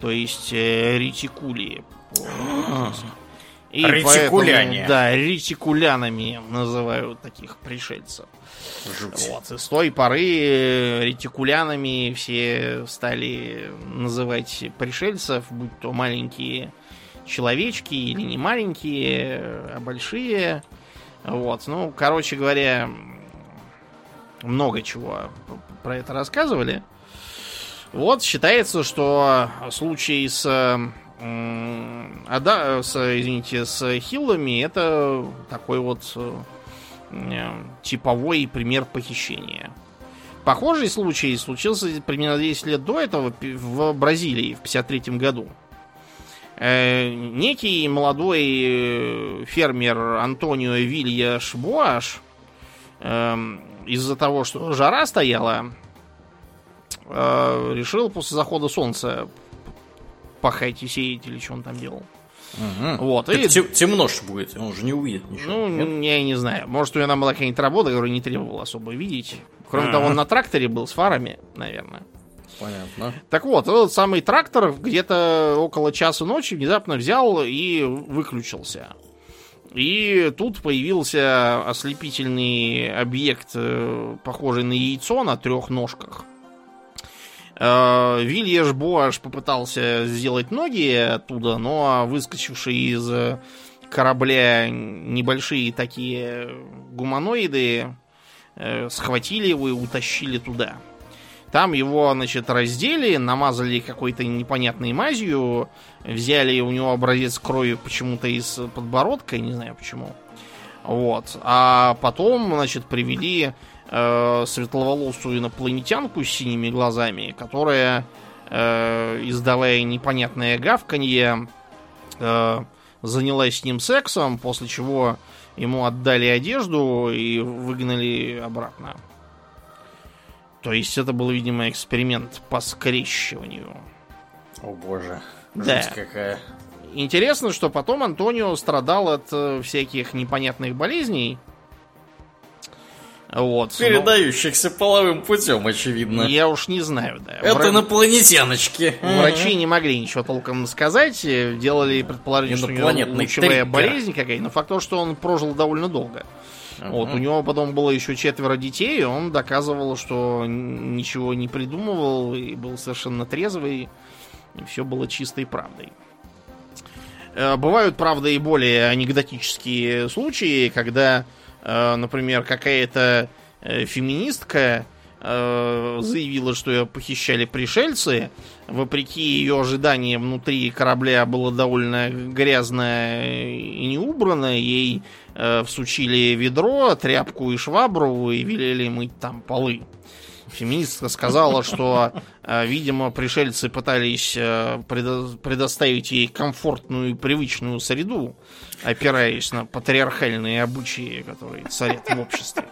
То есть э, ретикулии. И Ретикуляне. поэтому, да, ретикулянами называют таких пришельцев. жуть. Вот. И с той поры э, ретикулянами все стали называть пришельцев, будь то маленькие человечки или не маленькие, а большие. Вот. Ну, короче говоря, много чего про это рассказывали. Вот считается, что случай с, м, Ада- с, извините, с Хиллами это такой вот э, типовой пример похищения. Похожий случай случился примерно 10 лет до этого в Бразилии в 53 году. Э, Некий молодой э, фермер Антонио Вилья Шбуаш эм, из-за того, что жара стояла, э, решил после захода солнца пахать и сеять или что он там делал. Мгм. Вот, Так и- тем- темно ж будет, он же не увидит ничего. Ну, Нет? я не знаю. Может, у него там была какая-нибудь работа, которую не требовала особо видеть. Кроме того, он на тракторе был с фарами, наверное. Понятно. Так вот, этот самый трактор где-то около часа ночи внезапно взял и выключился. И тут появился ослепительный объект, э, похожий на яйцо на трех ножках. Э, Вильеш Боаш попытался сделать ноги оттуда, но выскочившие из корабля небольшие такие гуманоиды э, схватили его и утащили туда. Там его, значит, раздели, намазали какой-то непонятной мазью, взяли у него образец крови почему-то из подбородка, не знаю почему. Вот. А потом, значит, привели э, светловолосую инопланетянку с синими глазами, которая, э, издавая непонятное гавканье, э, занялась с ним сексом, после чего ему отдали одежду и выгнали обратно. То есть это был, видимо, эксперимент по скрещиванию. О боже. Да. Жуть какая. Интересно, что потом Антонио страдал от э, всяких непонятных болезней. Вот. но Передающихся половым путем, очевидно. Я уж не знаю, да. Это Вра- инопланетяночки. Врачи не могли ничего толком сказать, э, делали предположение, что у него лучевая триггер. болезнь какая но факт то, что он прожил довольно долго. Вот, у него потом было еще четверо детей, и он доказывал, что ничего не придумывал, и был совершенно трезвый, и все было чистой правдой. Э, бывают, правда, и более анекдотические случаи, когда, например, какая-то э, феминистка заявила, что ее похищали пришельцы. Вопреки ее ожиданиям, внутри корабля было довольно грязно и не убрано. Ей всучили ведро, тряпку и швабру и велели мыть там полы. Феминистка сказала, что, э, видимо, пришельцы пытались э, предоставить ей комфортную и привычную среду, опираясь на патриархальные обычаи, которые царят в обществе.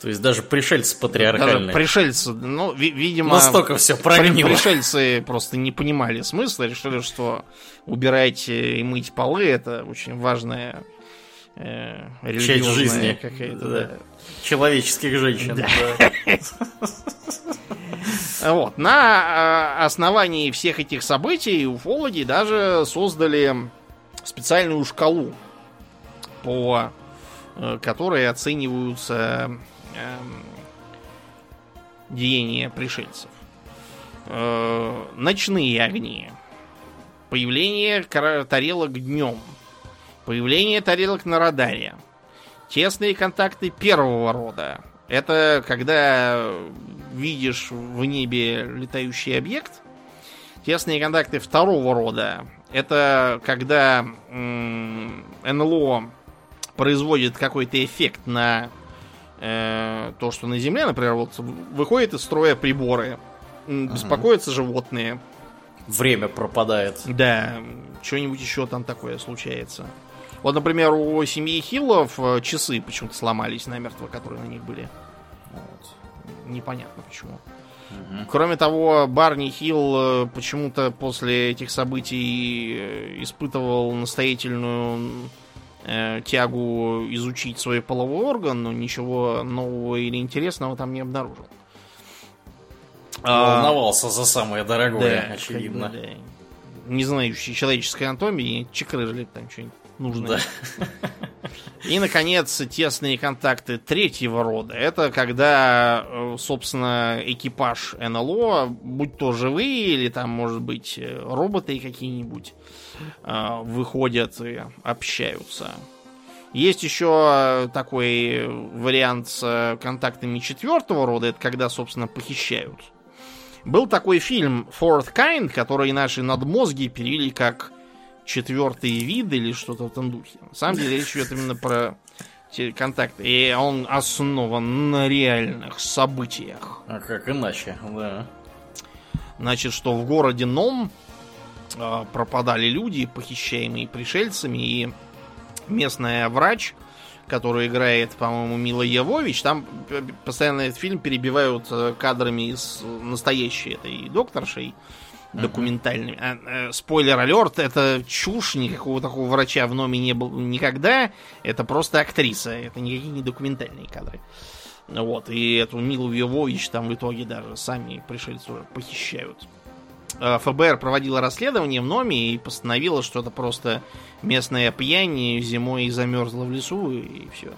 То есть даже пришельцы патриархальные. Даже пришельцы, ну, ви- видимо... Настолько все прогнило. Пришельцы просто не понимали смысла, решили, что убирать и мыть полы это очень важная э, Часть жизни какая-то, да. да. Человеческих женщин. Да. Вот. На э, основании всех этих событий уфологи даже создали специальную шкалу, по э, которой оцениваются эм, деяния пришельцев. Э, ночные огни. Появление тарелок днем. Появление тарелок на радаре. Тесные контакты первого рода. Это когда видишь в небе летающий объект. Тесные контакты второго рода. Это когда НЛО производит какой-то эффект на э, то, что на Земле, например, вот выходит из строя приборы, беспокоятся ага. животные. Время пропадает. Да, что-нибудь еще там такое случается. Вот, например, у семьи Хиллов э, часы почему-то сломались намертво, которые на них были. Вот. Непонятно почему. Угу. Кроме того, Барни Хилл э, почему-то после этих событий э, испытывал настоятельную э, тягу изучить свой половой орган, но ничего нового или интересного там не обнаружил. А, Волновался а, за самое дорогое, да, очевидно. Да. Не знающий человеческой анатомии, чекрыжили там что-нибудь нужны. Да. И, наконец, тесные контакты третьего рода. Это когда, э, собственно, экипаж НЛО, будь то живые или там, может быть, э, роботы какие-нибудь, э, выходят и общаются. Есть еще такой вариант с контактами четвертого рода, это когда, собственно, похищают. Был такой фильм Fourth Kind, который наши надмозги перевели как четвертый вид или что-то в этом духе. На самом деле речь идет именно про контакты. И он основан на реальных событиях. А как иначе, да. Значит, что в городе Ном э, пропадали люди, похищаемые пришельцами, и местная врач, которую играет, по-моему, Мила Явович, там постоянно этот фильм перебивают э, кадрами из настоящей этой докторшей документальными. А, э, спойлер алерт, это чушь, никакого такого врача в номе не было никогда. Это просто актриса, это никакие не документальные кадры. Вот, и эту Милу Йовович там в итоге даже сами пришельцы уже похищают. А, ФБР проводила расследование в Номе и постановила, что это просто местная пьянь, зимой замерзла в лесу и все.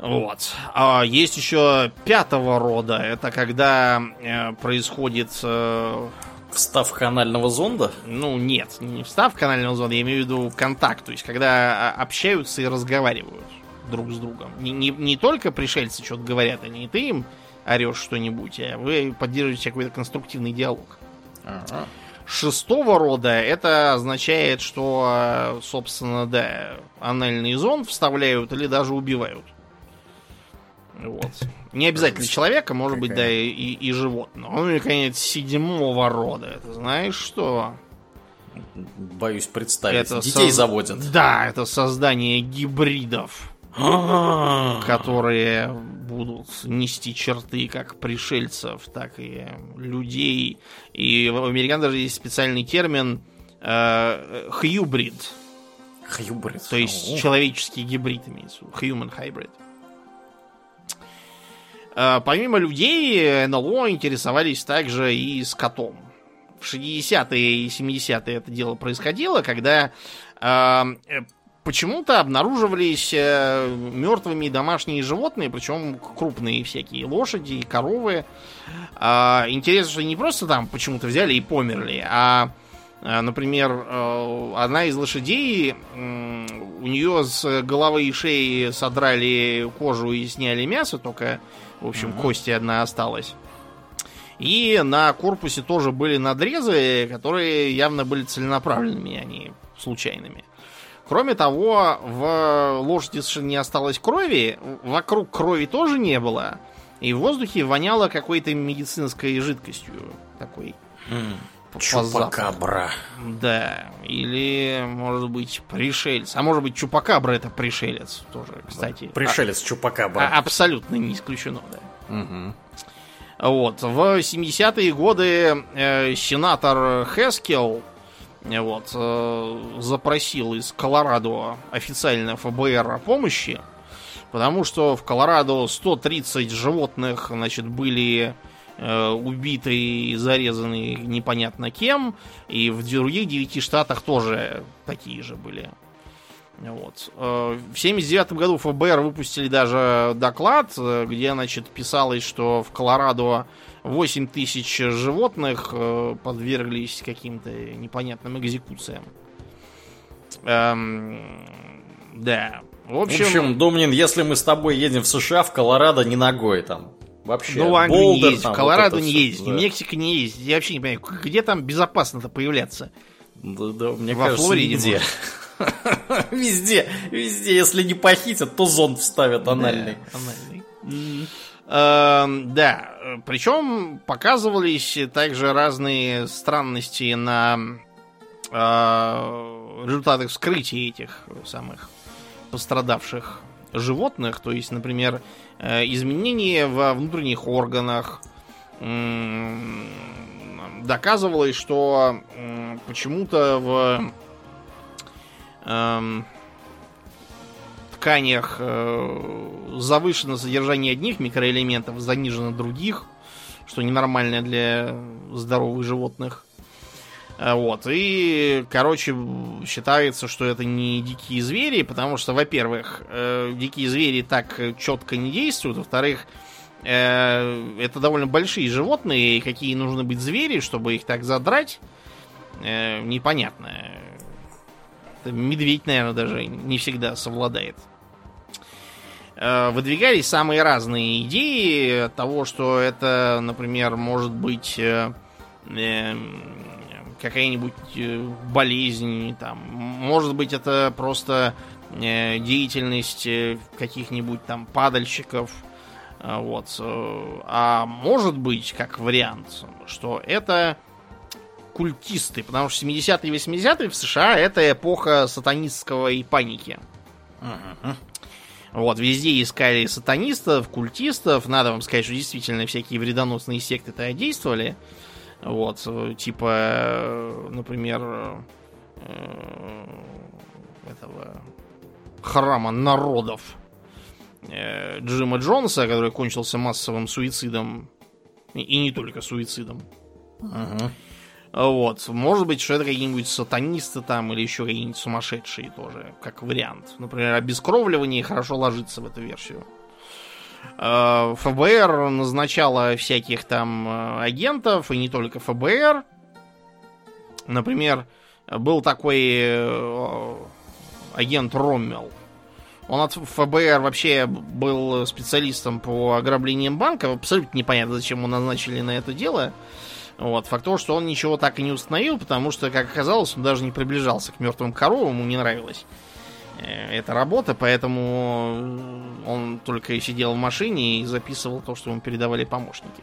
Вот. А есть еще пятого рода. Это когда э, происходит... Э, Вставка анального зонда? Ну, нет, не вставка анального зонда, я имею в виду контакт. То есть, когда а, общаются и разговаривают друг с другом. Не, не, не только пришельцы что-то говорят, а не ты им орешь что-нибудь, а вы поддерживаете какой-то конструктивный диалог. Ага. Шестого рода это означает, что, собственно, да, анальный зонд вставляют или даже убивают. Вот. Не обязательно человека, может быть, да, и, и животного. Ну и, наконец, седьмого рода. Это знаешь что? Боюсь представить. Это Детей соз... заводят. Да, это создание гибридов. которые будут нести черты как пришельцев, так и людей. И в американцах даже есть специальный термин э, хьюбрид. Хьюбрид. То есть человеческий гибрид имеется. Human hybrid. Э, помимо людей, НЛО интересовались также и скотом. В 60-е и 70-е это дело происходило, когда э, почему-то обнаруживались э, мертвыми домашние животные, причем крупные всякие лошади и коровы. А, интересно, что не просто там почему-то взяли и померли, а, а например, э, одна из лошадей, у нее с головы и шеи содрали кожу и сняли мясо, только, в общем, угу. кости одна осталась. И на корпусе тоже были надрезы, которые явно были целенаправленными, а не случайными. Кроме того, в лошади совершенно не осталось крови, вокруг крови тоже не было, и в воздухе воняло какой-то медицинской жидкостью такой. Mm. Чупакабра. Да, или, может быть, пришелец. А может быть, Чупакабра это пришелец тоже, кстати. Пришелец а, Чупакабра. А, абсолютно не исключено, да. Угу. Вот. В 70-е годы э, сенатор Хескел вот, э, запросил из Колорадо официально ФБР о помощи, потому что в Колорадо 130 животных, значит, были э, убиты и зарезаны непонятно кем, и в других 9 штатах тоже такие же были. Вот. Э, в 79 году ФБР выпустили даже доклад, э, где, значит, писалось, что в Колорадо 8 тысяч животных э, подверглись каким-то непонятным экзекуциям. Эм, да. В общем, в общем, Домнин, если мы с тобой едем в США, в Колорадо не ногой там. Вообще. Ну, в Англии Болдер, не ездить, в Колорадо вот не ездить, да. в Мексике не ездить. Я вообще не понимаю, где там безопасно-то появляться? Да, да, мне Во кажется, Флориде нигде. Везде, везде. Если не похитят, то зонд вставят анальный. Да. Эм, да, причем показывались также разные странности на э, результатах вскрытия этих самых пострадавших животных. То есть, например, э, изменения во внутренних органах. Доказывалось, что почему-то в эм, тканях э, завышено содержание одних микроэлементов, занижено других, что ненормально для здоровых животных. Э, вот. И, короче, считается, что это не дикие звери, потому что, во-первых, э, дикие звери так четко не действуют, во-вторых, э, это довольно большие животные, и какие нужно быть звери, чтобы их так задрать, непонятно. Медведь, наверное, даже не всегда совладает. Выдвигались самые разные идеи того, что это, например, может быть э, э, какая-нибудь болезнь, там, может быть, это просто деятельность каких-нибудь там падальщиков, вот. А может быть, как вариант, что это культисты, потому что 70-е и 80-е в США это эпоха сатанистского и паники. Uh-huh. Вот, везде искали сатанистов, культистов. Надо вам сказать, что действительно всякие вредоносные секты-то действовали. Вот, типа, например, э, этого храма народов э, Джима Джонса, который кончился массовым суицидом. И не только суицидом. Uh-huh. Вот. Может быть, что это какие-нибудь сатанисты там или еще какие-нибудь сумасшедшие тоже, как вариант. Например, обескровливание хорошо ложится в эту версию. Э, ФБР назначало всяких там э, агентов, и не только ФБР. Например, был такой э, агент Роммел. Он от ФБР вообще был специалистом по ограблениям банков. Абсолютно непонятно, зачем его назначили на это дело. Вот. Факт того, что он ничего так и не установил, потому что, как оказалось, он даже не приближался к мертвым коровам, ему не нравилась э, эта работа, поэтому он только сидел в машине и записывал то, что ему передавали помощники.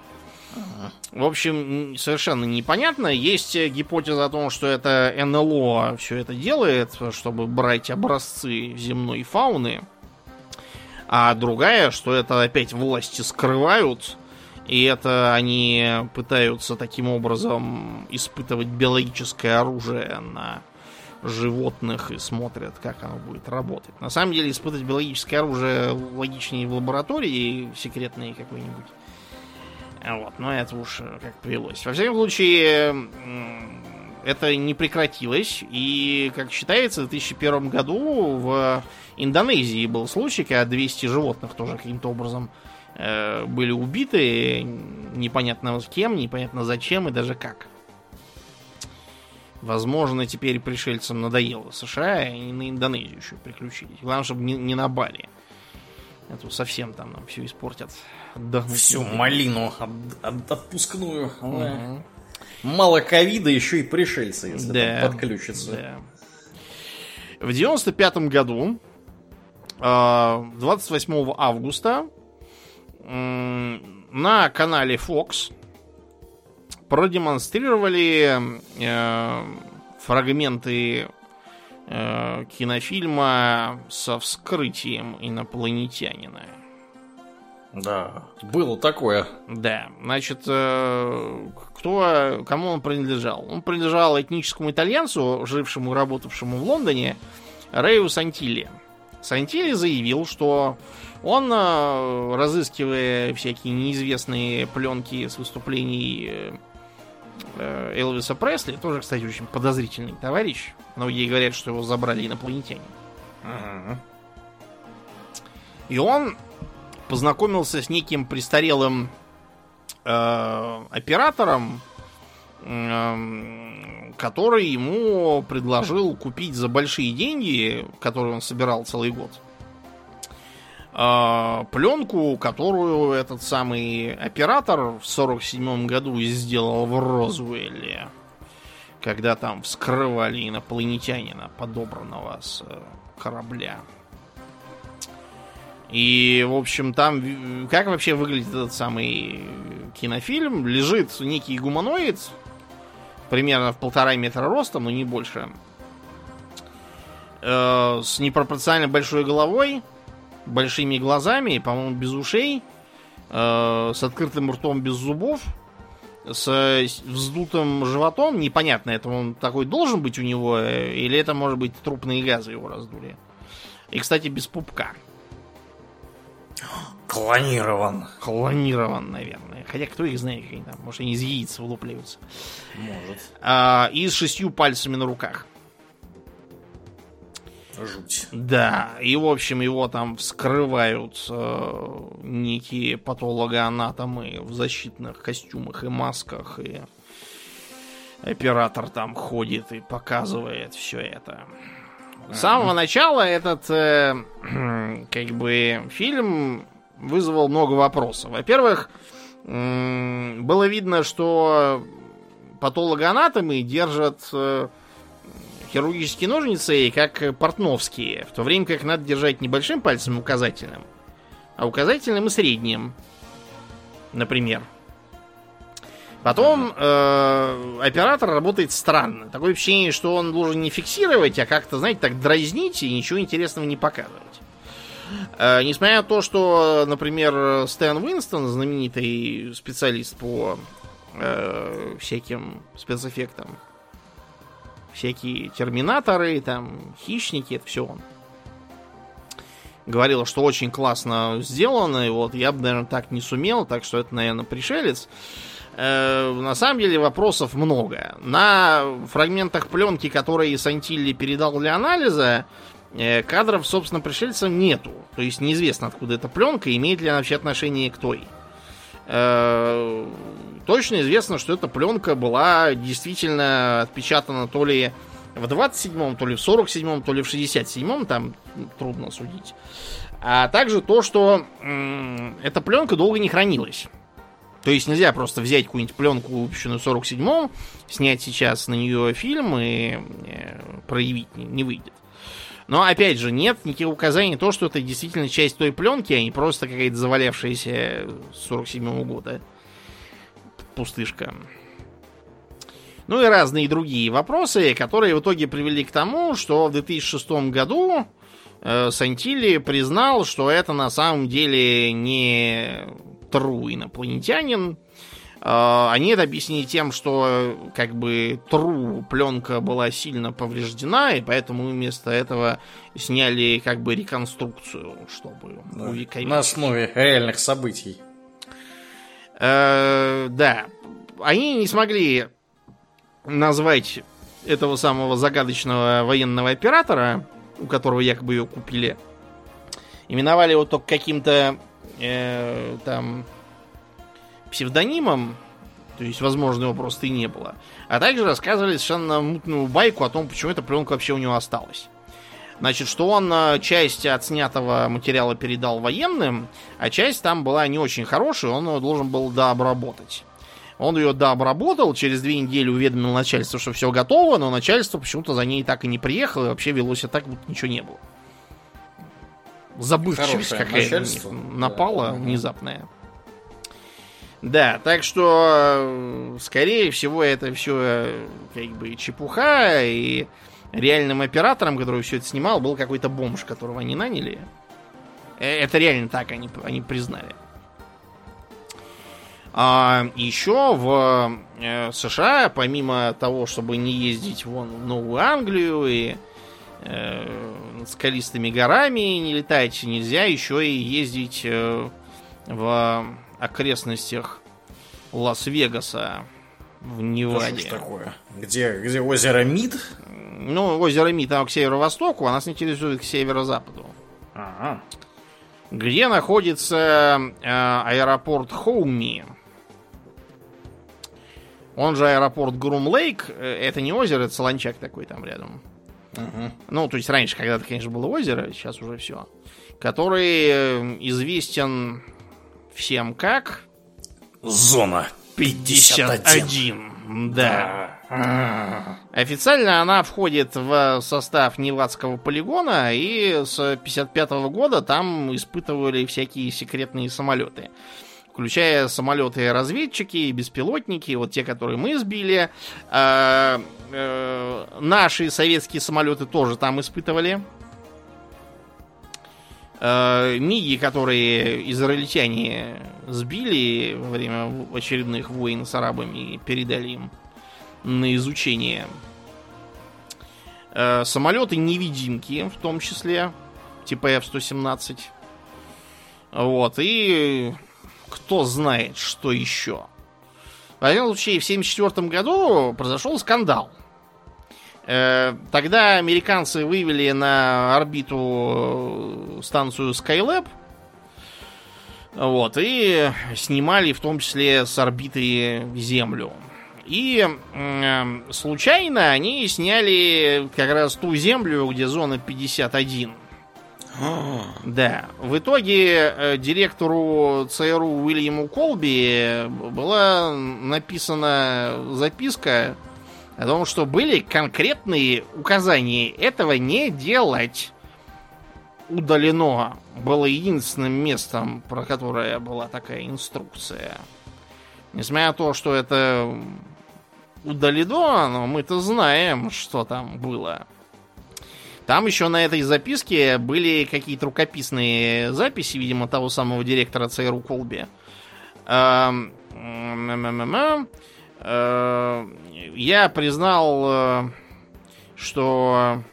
В общем, совершенно непонятно. Есть гипотеза о том, что это НЛО все это делает, чтобы брать образцы земной фауны. А другая, что это опять власти скрывают и это они пытаются таким образом испытывать биологическое оружие на животных и смотрят, как оно будет работать. На самом деле, испытывать биологическое оружие логичнее в лаборатории секретной какой-нибудь. Вот, но это уж как привелось. Во всяком случае, это не прекратилось. И, как считается, в 2001 году в Индонезии был случай, когда 200 животных тоже каким-то образом э, были убиты. Непонятно с кем, непонятно зачем и даже как. Возможно, теперь пришельцам надоело США, и на Индонезию еще приключились. Главное, чтобы не, не на Бали. Это совсем там нам все испортят. Отдохнуть Всю малину от, от, отпускную. Угу. Мало ковида, еще и пришельцы, если да, там подключатся. Да. В 95 году, 28 а, августа, на канале Fox продемонстрировали э, фрагменты э, кинофильма со вскрытием инопланетянина. Да, было такое. Да, значит, э, кто, кому он принадлежал? Он принадлежал этническому итальянцу, жившему и работавшему в Лондоне, Рэю Сантилли. Сантилли заявил, что он, э, разыскивая всякие неизвестные пленки с выступлений э, Элвиса Пресли, тоже, кстати, очень подозрительный товарищ. Многие говорят, что его забрали инопланетяне. Ага. И он познакомился с неким престарелым э, оператором, э, который ему предложил купить за большие деньги, которые он собирал целый год, э, пленку, которую этот самый оператор в 47 году сделал в Розуэлле, когда там вскрывали инопланетянина, подобранного с э, корабля. И, в общем, там... Как вообще выглядит этот самый кинофильм? Лежит некий гуманоид, примерно в полтора метра ростом, но не больше. Э, с непропорционально большой головой, большими глазами, по-моему, без ушей, э, с открытым ртом без зубов, с вздутым животом. Непонятно, это он такой должен быть у него, э, или это, может быть, трупные газы его раздули. И, кстати, без пупка. Клонирован. Клонирован, наверное. Хотя кто их знает, какие там. Может, они из яиц вылупливаются. Может. А, и с шестью пальцами на руках. Жуть. Да, и в общем его там вскрывают э, некие патологоанатомы в защитных костюмах и масках, и оператор там ходит и показывает все это. С самого начала этот э, как бы фильм вызвал много вопросов. Во-первых, э, было видно, что патологоанатомы держат э, хирургические ножницы как портновские, в то время как надо держать небольшим пальцем указательным, а указательным и средним, например. Потом э, оператор работает странно. Такое ощущение, что он должен не фиксировать, а как-то, знаете, так дразнить и ничего интересного не показывать. Э, несмотря на то, что, например, Стэн Уинстон, знаменитый специалист по э, всяким спецэффектам, всякие терминаторы, там, хищники, это все он. Говорил, что очень классно сделано, и вот я бы, наверное, так не сумел, так что это, наверное, пришелец. Э, на самом деле вопросов много. На фрагментах пленки, которые Сантилли передал для анализа, э, кадров, собственно, пришельцам нету. То есть неизвестно, откуда эта пленка, имеет ли она вообще отношение к той. Э, точно известно, что эта пленка была действительно отпечатана то ли в 27-м, то ли в 47-м, то ли в 67-м, там трудно судить. А также то, что эта пленка долго не хранилась. То есть нельзя просто взять какую-нибудь пленку, выпущенную в 47-м, снять сейчас на нее фильм и э, проявить не, не выйдет. Но опять же, нет никаких указаний на то, что это действительно часть той пленки, а не просто какая-то завалявшаяся 47-го года пустышка. Ну и разные другие вопросы, которые в итоге привели к тому, что в 2006 году э, Сантили признал, что это на самом деле не Тру инопланетянин. А, они это объяснили тем, что как бы Тру пленка была сильно повреждена, и поэтому вместо этого сняли как бы реконструкцию, чтобы да, увековечить. На основе реальных событий. Э, да. Они не смогли назвать этого самого загадочного военного оператора, у которого якобы ее купили, именовали его только каким-то э, там псевдонимом, то есть, возможно, его просто и не было. А также рассказывали совершенно мутную байку о том, почему эта пленка вообще у него осталась. Значит, что он э, часть отснятого материала передал военным, а часть там была не очень хорошая, он ее должен был дообработать. Он ее дообработал, через две недели уведомил начальство, что все готово, но начальство почему-то за ней так и не приехало, и вообще вело себя так, будто ничего не было. Забывчивость какая-то напала да. внезапная. Да, так что, э, скорее всего, это все э, как бы чепуха, и реальным оператором, который все это снимал, был какой-то бомж, которого они наняли. Э, это реально так они, они признали. А еще в э, США, помимо того, чтобы не ездить вон в Новую Англию и э, скалистыми горами не летать, нельзя еще и ездить э, в окрестностях Лас-Вегаса в Неваде. Да что ж такое? Где, где озеро Мид? Ну, озеро Мид там к северо-востоку, а нас интересует к северо-западу. Ага. Где находится э, аэропорт Хоуми. Он же аэропорт Грум-Лейк. Э, это не озеро, это солончак такой там рядом. Угу. Ну, то есть раньше когда-то, конечно, было озеро, сейчас уже все. Который э, известен всем как... Зона 51. 51. Да. Официально она входит в состав Невадского полигона, и с 55 года там испытывали всякие секретные самолеты. Включая самолеты-разведчики, беспилотники, вот те, которые мы сбили. Э, э, наши советские самолеты тоже там испытывали. Э, Миги, которые израильтяне сбили во время очередных войн с арабами, передали им на изучение. Э, Самолеты-невидимки, в том числе, типа F-117. Вот, и кто знает, что еще. В любом случае, в 1974 году произошел скандал. Э, тогда американцы вывели на орбиту э, станцию Skylab. Вот, и снимали в том числе с орбиты Землю. И э, случайно они сняли как раз ту землю, где зона 51. Да. В итоге э, директору ЦРУ Уильяму Колби была написана записка о том, что были конкретные указания этого не делать. Удалено было единственным местом, про которое была такая инструкция. Несмотря на то, что это удалено, но мы-то знаем, что там было. Там еще на этой записке были какие-то рукописные записи, видимо, того самого директора ЦРУ Колби. Эм, Э, я признал, э, что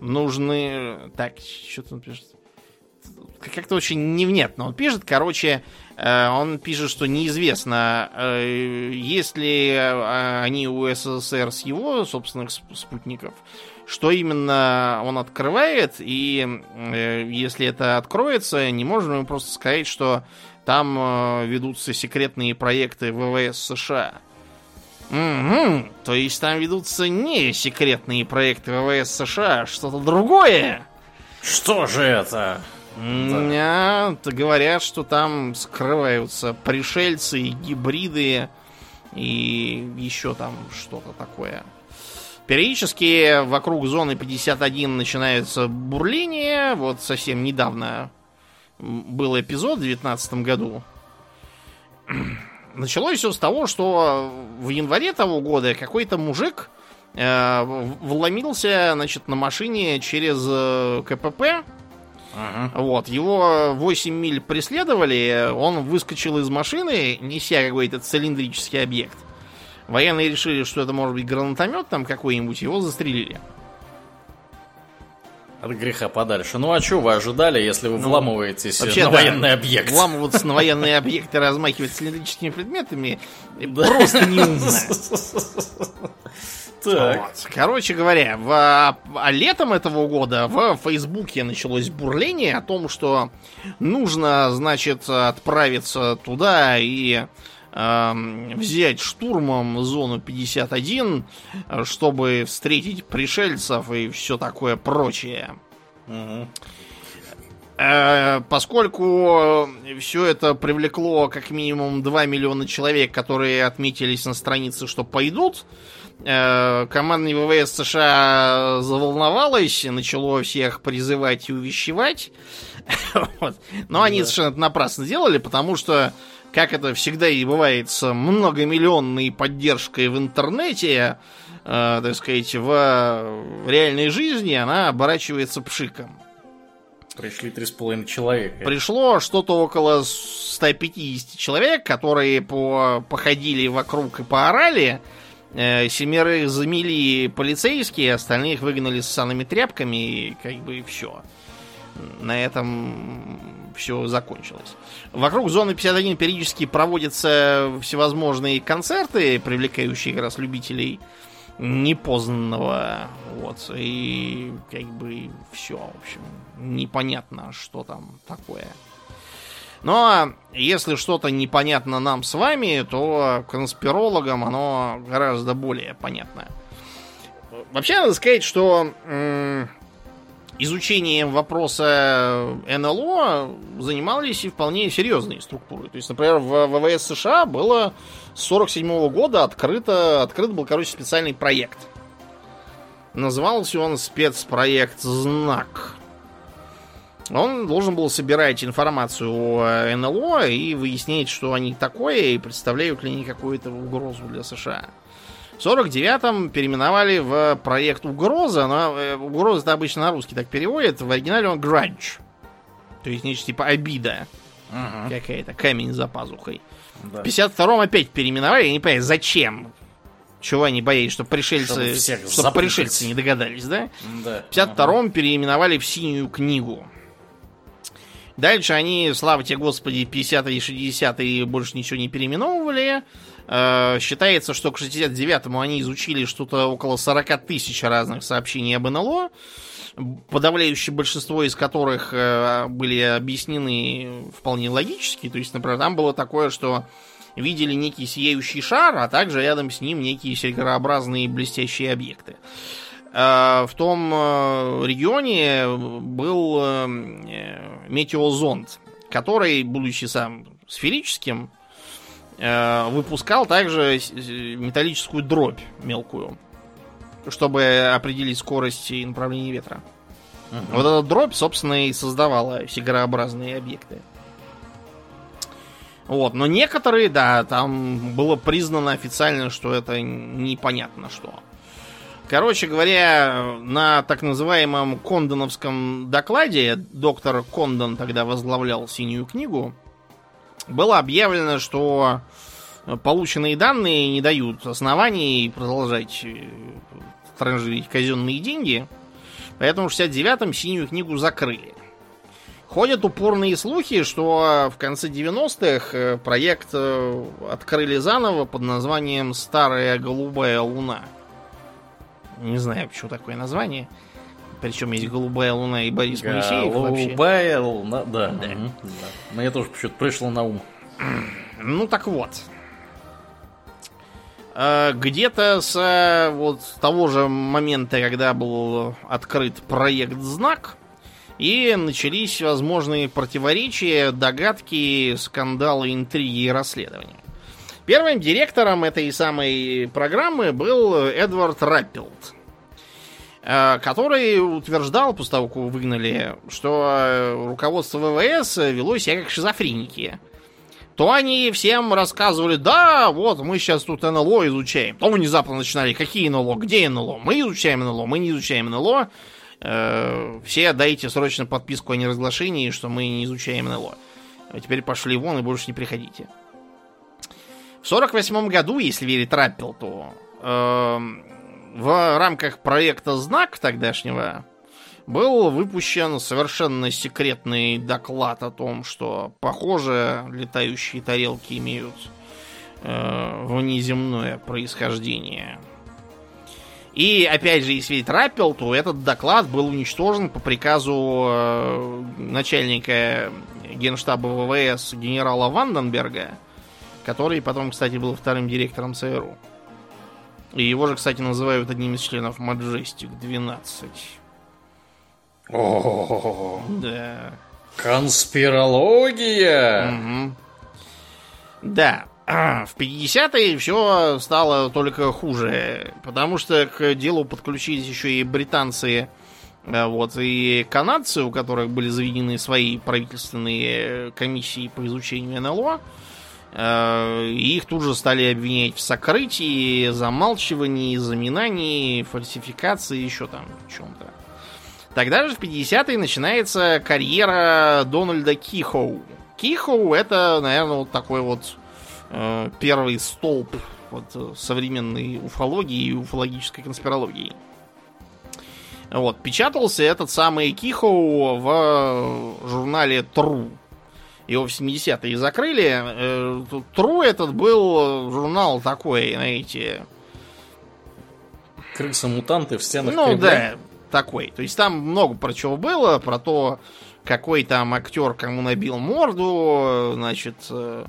нужны... Так, что-то он пишет. Как-то очень невнятно он пишет. Короче, э, он пишет, что неизвестно, есть ли они у СССР с его собственных спутников, что именно он открывает, и если это откроется, не можем мы просто сказать, что там э, ведутся секретные проекты ВВС США. Угу, то есть там ведутся не секретные проекты ВВС США, а что-то другое. Что же это? Да. Говорят, что там скрываются пришельцы, гибриды и еще там что-то такое. Периодически вокруг зоны 51 начинается бурление. Вот совсем недавно был эпизод в 2019 году. Началось все с того, что в январе того года какой-то мужик э, вломился, значит, на машине через э, КПП. Ага. Вот, его 8 миль преследовали, он выскочил из машины, неся какой-то цилиндрический объект. Военные решили, что это может быть гранатомет там какой-нибудь, его застрелили. От греха подальше. Ну а что вы ожидали, если вы Ну, вламываетесь Вообще, на да, военный объект? Вламываться на военные объекты, размахивать цилиндрическими предметами просто неумно. Так. Вот. Короче говоря, в, а летом этого года в Фейсбуке началось бурление о том, что нужно, значит, отправиться туда и эм, взять штурмом зону 51, э, чтобы встретить пришельцев и все такое прочее. Э, Поскольку все это привлекло как минимум 2 миллиона человек, которые отметились на странице, что пойдут, э, командный ВВС США заволновалась, начало всех призывать и увещевать. Вот. Но они совершенно напрасно делали, потому что, как это всегда и бывает с многомиллионной поддержкой в интернете, э, так сказать, в реальной жизни она оборачивается пшиком. Пришли три с половиной человека. Пришло что-то около 150 человек, которые по, походили вокруг и поорали. Э, семерых замели полицейские, остальных выгнали с санными тряпками, и как бы все. На этом все закончилось. Вокруг зоны 51 периодически проводятся всевозможные концерты, привлекающие как раз любителей непознанного. Вот. И как бы все, в общем, непонятно, что там такое. Но если что-то непонятно нам с вами, то конспирологам оно гораздо более понятно. Вообще, надо сказать, что изучением вопроса НЛО занимались и вполне серьезные структуры. То есть, например, в ВВС США было с 47 года открыто, открыт был, короче, специальный проект. Назывался он спецпроект «Знак». Он должен был собирать информацию о НЛО и выяснять, что они такое и представляют ли они какую-то угрозу для США. В 49-м переименовали в проект «Угроза», но э, «Угроза» это обычно на русский так переводят, в оригинале он «Grudge». То есть, нечто типа обида Мгм. какая-то, камень за пазухой. Да. В 52-м опять переименовали, я не понимаю, зачем? Чего они боялись, что пришельцы, Чтобы чтобы пришельцы не догадались, да? Да. В 52-м переименовали в синюю книгу. Дальше они, слава тебе господи, 50-е и 60-е больше ничего не переименовывали. Э, считается, что к 69-му они изучили что-то около 40 тысяч разных сообщений об НЛО, подавляющее большинство из которых э, были объяснены вполне логически. То есть, например, там было такое, что видели некий сияющий шар, а также рядом с ним некие серьгообразные блестящие объекты. Э, В том э, регионе был э, э, метеозонд, который, будучи сам сферическим, выпускал также металлическую дробь мелкую, чтобы определить скорость и направление ветра. Мгм. Вот эта дробь, собственно, и создавала сигарообразные объекты. Вот, но некоторые, да, там было признано официально, что это непонятно что. Короче говоря, на так называемом Кондоновском докладе, доктор Кондон тогда возглавлял синюю книгу, было объявлено, что полученные данные не дают оснований продолжать э, транжирить казенные деньги, поэтому в 69-м синюю книгу закрыли. Ходят упорные слухи, что в конце 90-х э, проект э, открыли заново под названием «Старая голубая луна». Не знаю, почему такое название. Причем есть «Голубая луна» и Борис Моисеев вообще. Голубая луна, да. мгм, да. Мне тоже почему-то пришло на ум. Ну так вот. Э, Где-то с э, вот того же момента, когда был открыт проект «Знак», и начались возможные противоречия, догадки, скандалы, интриги и расследования. Первым директором этой самой программы был Эдвард Раппилд, э, который утверждал, после того, как выгнали, что э, руководство ВВС вело себя как шизофреники то они всем рассказывали, да, вот мы сейчас тут НЛО изучаем. То внезапно начинали, какие НЛО, где НЛО? Мы изучаем НЛО, мы не изучаем НЛО. Э, все дайте срочно подписку о неразглашении, что мы не изучаем НЛО. А теперь пошли вон и больше не приходите. В 48 году, если верить Раппелту, э, в рамках проекта «Знак» тогдашнего был выпущен совершенно секретный доклад о том, что, похоже, летающие тарелки имеют э, внеземное происхождение. И опять же, если верить Раппелту, этот доклад был уничтожен по приказу э, начальника генштаба ВВС генерала Ванденберга, который потом, кстати, был вторым директором ЦРУ. И его же, кстати, называют одним из членов Majestic 12. О, Да. конспирология! Мгм. Да. В 50-е все стало только хуже, потому что к делу подключились еще и британцы, э, вот, и канадцы, у которых были заведены свои правительственные комиссии по изучению НЛО. Э, Их тут же стали обвинять в сокрытии, замалчивании, заминании, фальсификации, еще там чем-то. Тогда же в 50-е начинается карьера Дональда Кихоу. Кихоу это, наверное, вот такой вот э, первый столб вот, э, современной уфологии и уфологической конспирологии. Вот, печатался этот самый Кихоу в э, журнале True. Его в 70-е закрыли. Э, True этот был журнал такой, знаете, Крысы-мутанты в стенах ну Кремля. да, такой. То есть там много про чего было, про то, какой там актер кому набил морду, значит, э,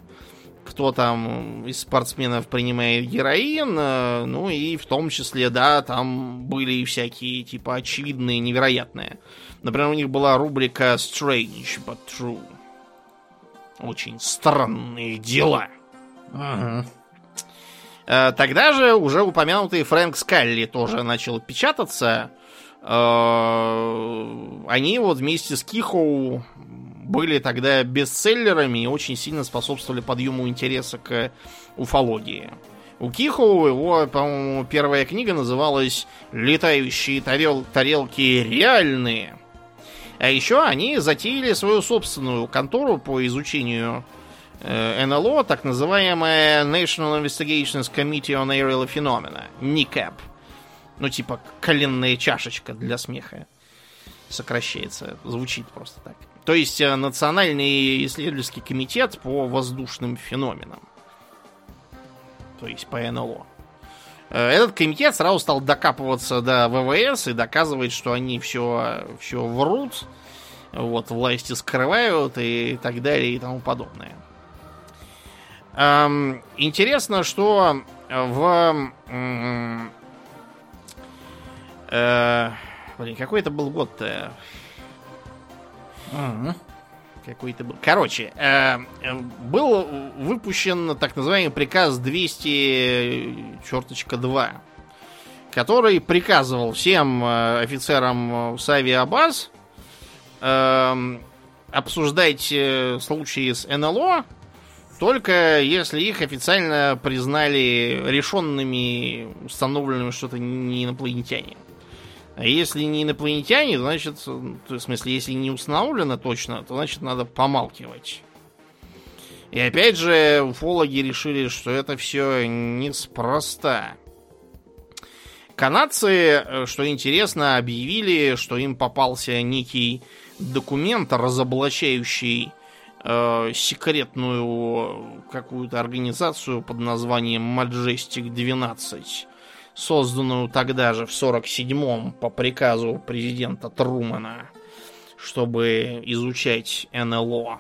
кто там из спортсменов принимает героин, э, ну и в том числе, да, там были и всякие, типа, очевидные, невероятные. Например, у них была рубрика Strange but True. Очень странные дела. Мгм. Э, Тогда же уже упомянутый Фрэнк Скалли тоже начал печататься. Э, Они вот вместе с Кихоу были тогда бестселлерами и очень сильно способствовали подъему интереса к уфологии. У Кихоу его, по-моему, первая книга называлась «Летающие тарел- тарелки реальные». А еще они затеяли свою собственную контору по изучению э, НЛО, так называемая National Investigations Committee on Aerial Phenomena, NICAP. Ну, типа коленная чашечка для смеха. Сокращается. Звучит просто так. То есть э, Национальный исследовательский комитет по воздушным феноменам. То есть по НЛО. Э, Этот комитет сразу стал докапываться до ВВС и доказывать, что они все, все врут, вот, власти скрывают и так далее и тому подобное. Эм, интересно, что в... э, блин, какой это был год-то? Мгм. Какой-то был. Короче, э, э, был выпущен так называемый приказ 200 черточка 2, который приказывал всем э, офицерам с авиабаз э, обсуждать э, случаи с НЛО только если их официально признали решенными, установленными, что это не инопланетяне. А если не инопланетяне, значит, в смысле, если не установлено точно, то значит надо помалкивать. И опять же, уфологи решили, что это все неспроста. Канадцы, э, что интересно, объявили, что им попался некий документ, разоблачающий э, секретную какую-то организацию под названием Majestic 12, созданную тогда же в 47-м по приказу президента Трумана, чтобы изучать НЛО.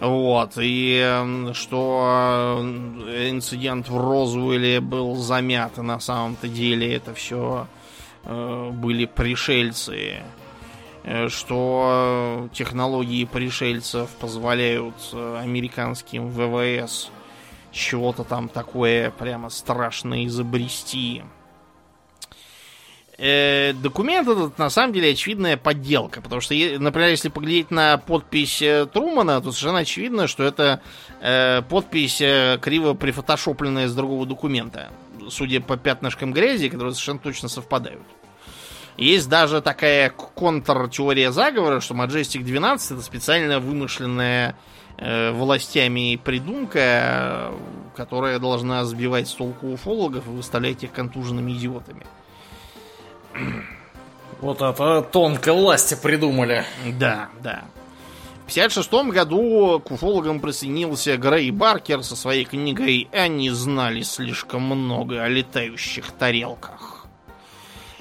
Вот, и э, что э, инцидент в Розуэле был замят, и на самом-то деле это все были пришельцы, э, что технологии пришельцев позволяют э, американским ВВС чего-то там такое прямо страшное изобрести. Э, документ этот на самом деле очевидная подделка, потому что, например, если поглядеть на подпись э, Трумана, то совершенно очевидно, что это э, подпись э, криво прифотошопленная с другого документа, судя по пятнышкам грязи, которые совершенно точно совпадают. Есть даже такая контр-теория заговора, что Majestic 12 это специально вымышленная властями придумка, э, которая должна сбивать с толку уфологов и выставлять их контуженными идиотами. Вот это тонко власти придумали. Да, да. В 1956 году к уфологам присоединился Грей Баркер со своей книгой «Они знали слишком много о летающих тарелках».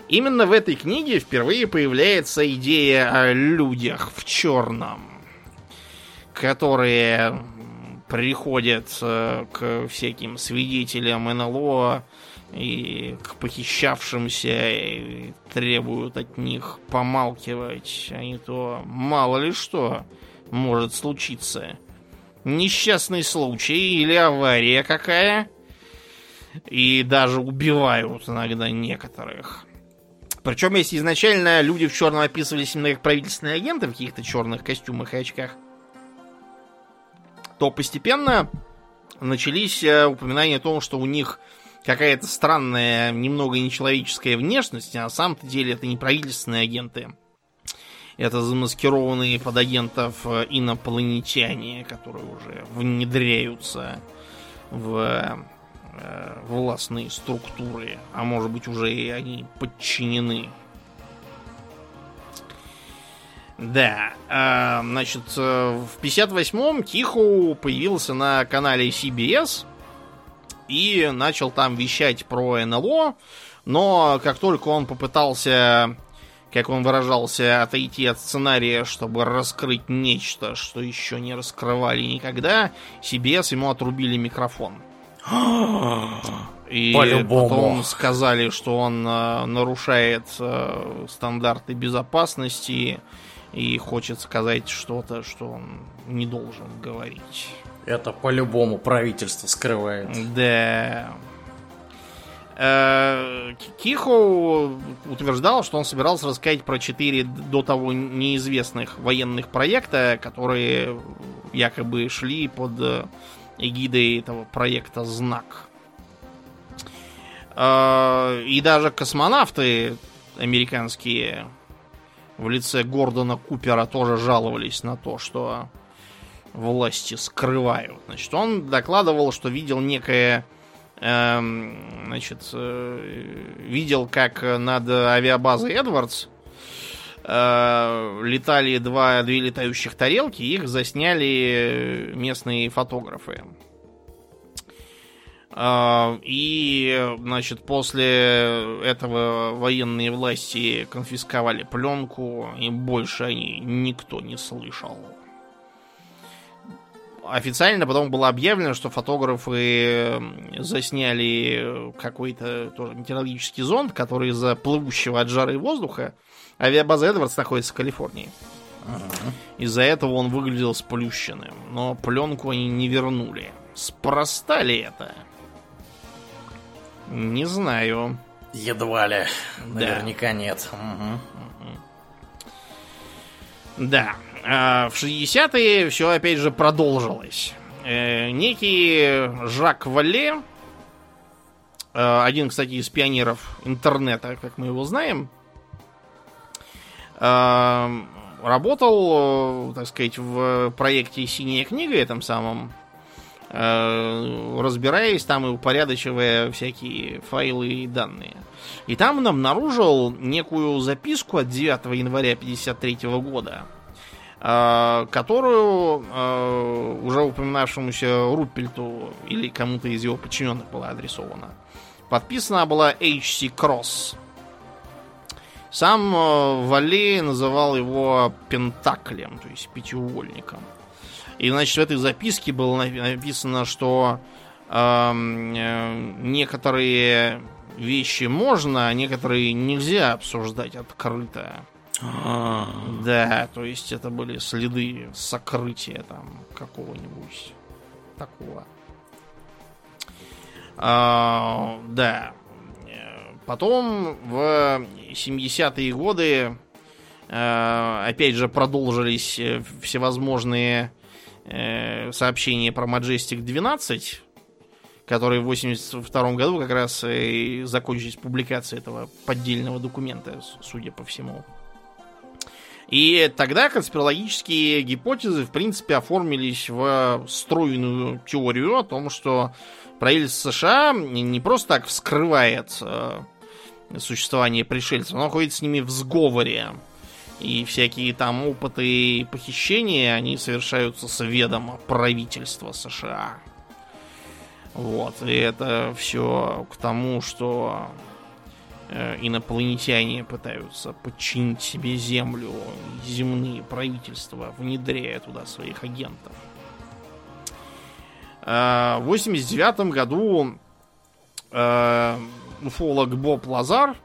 Именно в этой книге впервые появляется идея о людях в черном, которые приходят э, к всяким свидетелям НЛО и к похищавшимся и требуют от них помалкивать, а не то мало ли что может случиться. Несчастный случай или авария какая. И даже убивают иногда некоторых. Причем, если изначально люди в черном описывались именно как правительственные агенты в каких-то черных костюмах и очках, то постепенно начались э, упоминания о том, что у них какая-то странная, немного нечеловеческая внешность, а на самом-то деле это не правительственные агенты. Это замаскированные под агентов э, инопланетяне, которые уже внедряются в э, властные структуры, а может быть уже и они подчинены. Да, э, значит, э, в 58-м Тихо появился на канале CBS и начал там вещать про НЛО, но как только он попытался как он выражался, отойти от сценария, чтобы раскрыть нечто, что еще не раскрывали никогда, CBS ему отрубили микрофон. И потом сказали, что он э, нарушает э, стандарты безопасности и хочет сказать что-то, что он не должен говорить. Это по-любому правительство скрывает. Да. Э, Кихо утверждал, что он собирался рассказать про четыре до того неизвестных военных проекта, которые якобы шли под э, эгидой этого проекта «Знак». Э, и даже космонавты американские в лице Гордона Купера тоже жаловались на то, что власти скрывают. Значит, он докладывал, что видел некое Эм, значит, э, видел, как над авиабазой Эдвардс э, летали два, две летающих тарелки, их засняли местные фотографы. Э, и, значит, после этого военные власти конфисковали пленку, и больше они никто не слышал официально потом было объявлено, что фотографы засняли какой-то тоже метеорологический зонд, который из-за плывущего от жары воздуха авиабаза Эдвардс находится в Калифорнии. Ага. Из-за этого он выглядел сплющенным. Но пленку они не вернули. Спроста ли это? Не знаю. Едва ли. Наверняка да. нет. Угу. Да. А в 60-е все опять же продолжилось. Э, некий Жак Вале, э, один, кстати, из пионеров интернета, как мы его знаем, э, работал, так сказать, в проекте «Синяя книга» этом самом, разбираясь там и упорядочивая всякие файлы и данные. И там он обнаружил некую записку от 9 января 1953 года, Э, которую э, уже упоминавшемуся Руппельту или кому-то из его подчиненных была адресована. Подписана была H.C. Кросс. Сам э, Валей называл его Пентаклем, то есть пятиугольником. И, значит, в этой записке было написано, что э, некоторые вещи можно, а некоторые нельзя обсуждать открыто. А. Да, то есть это были следы сокрытия там какого-нибудь такого. А, да. Потом в 70-е годы а, опять же продолжились всевозможные э, сообщения про Majestic 12, которые в 82 году как раз и закончились публикацией этого поддельного документа, судя по всему. И тогда конспирологические гипотезы, в принципе, оформились в стройную теорию о том, что правительство США не просто так вскрывает э, существование пришельцев. Он находится с ними в сговоре. И всякие там опыты похищения, они совершаются с ведома правительства США. Вот. И это все к тому, что э, инопланетяне пытаются подчинить себе Землю, земные правительства, внедряя туда своих агентов. Э, в 89 году э, уфолог Боб Лазар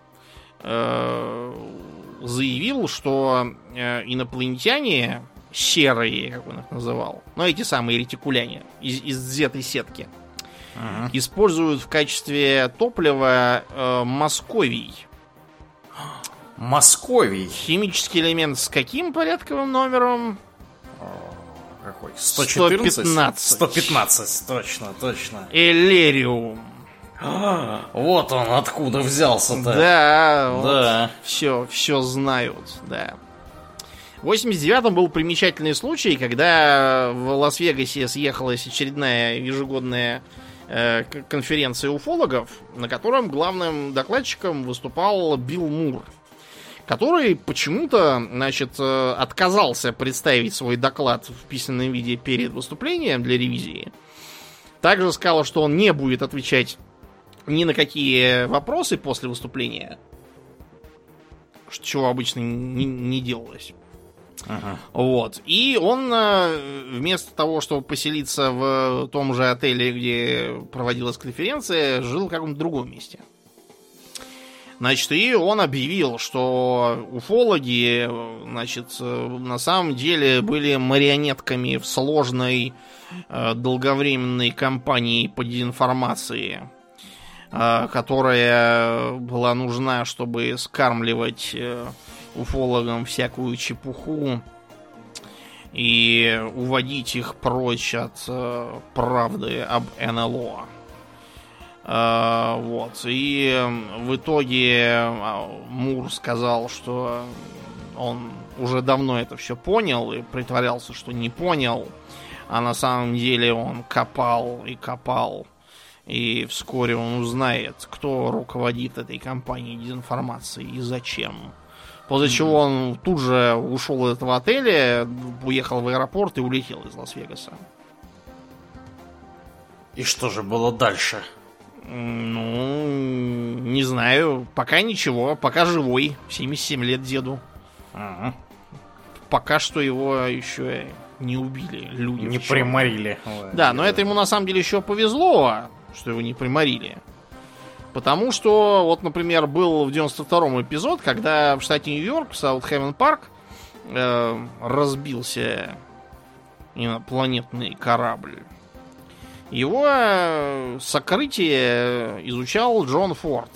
заявил, что инопланетяне серые, как он их называл, ну эти самые ретикуляне из, из этой сетки, ага. используют в качестве топлива э, московий. Московий? Химический элемент с каким порядковым номером? Какой? 114? 115. 115, точно, точно. Вот он откуда взялся-то. Да, да. Вот все, все знают, да. В 89-м был примечательный случай, когда в Лас-Вегасе съехалась очередная ежегодная э, конференция уфологов, на котором главным докладчиком выступал Билл Мур который почему-то, значит, э, отказался представить свой доклад в письменном виде перед выступлением для ревизии. Также сказал, что он не будет отвечать ни на какие вопросы после выступления, чего обычно не, не делалось. Ага. Вот. И он э, вместо того, чтобы поселиться в том же отеле, где проводилась конференция, жил в каком-то другом месте. Значит, и он объявил, что уфологи, значит, на самом деле были марионетками в сложной э, долговременной кампании по дезинформации, которая была нужна, чтобы скармливать уфологам всякую чепуху и уводить их прочь от э, правды об НЛО. Э, вот. И в итоге э, Мур сказал, что он уже давно это все понял и притворялся, что не понял. А на самом деле он копал и копал. И вскоре он узнает, кто руководит этой кампанией дезинформации и зачем. После чего он тут же ушел из этого отеля, уехал в аэропорт и улетел из Лас-Вегаса. И что же было дальше? Ну, не знаю. Пока ничего. Пока живой. 77 лет деду. Ага. Пока что его еще не убили люди. Не приморили. Да, но это ему на самом деле еще повезло, что его не приморили. Потому что, вот, например, был в 92-м эпизод, когда в штате Нью-Йорк, Саутхевен Парк, э, разбился инопланетный корабль. Его э, сокрытие изучал Джон Форд.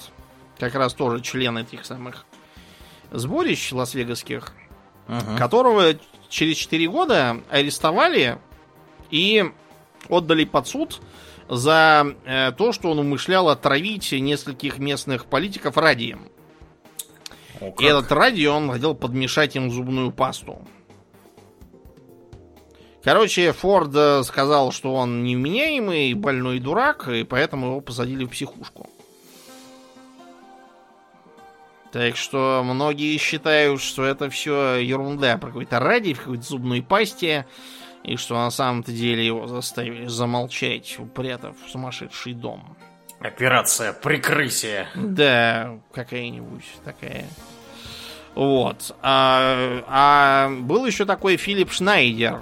Как раз тоже член этих самых сборищ лас-вегасских, uh-huh. которого через 4 года арестовали и отдали под суд за э, то, что он умышлял отравить нескольких местных политиков радием. О, И этот радий он хотел подмешать им зубную пасту. Короче, Форд э, сказал, что он невменяемый, больной дурак, и поэтому его посадили в психушку. Так что многие считают, что это все ерунда про какой-то радий в какой-то зубной пасте. И что на самом-то деле его заставили замолчать, упрятав в сумасшедший дом. Операция прикрытия. Да, какая-нибудь такая. Вот. А, а был еще такой Филипп Шнайдер.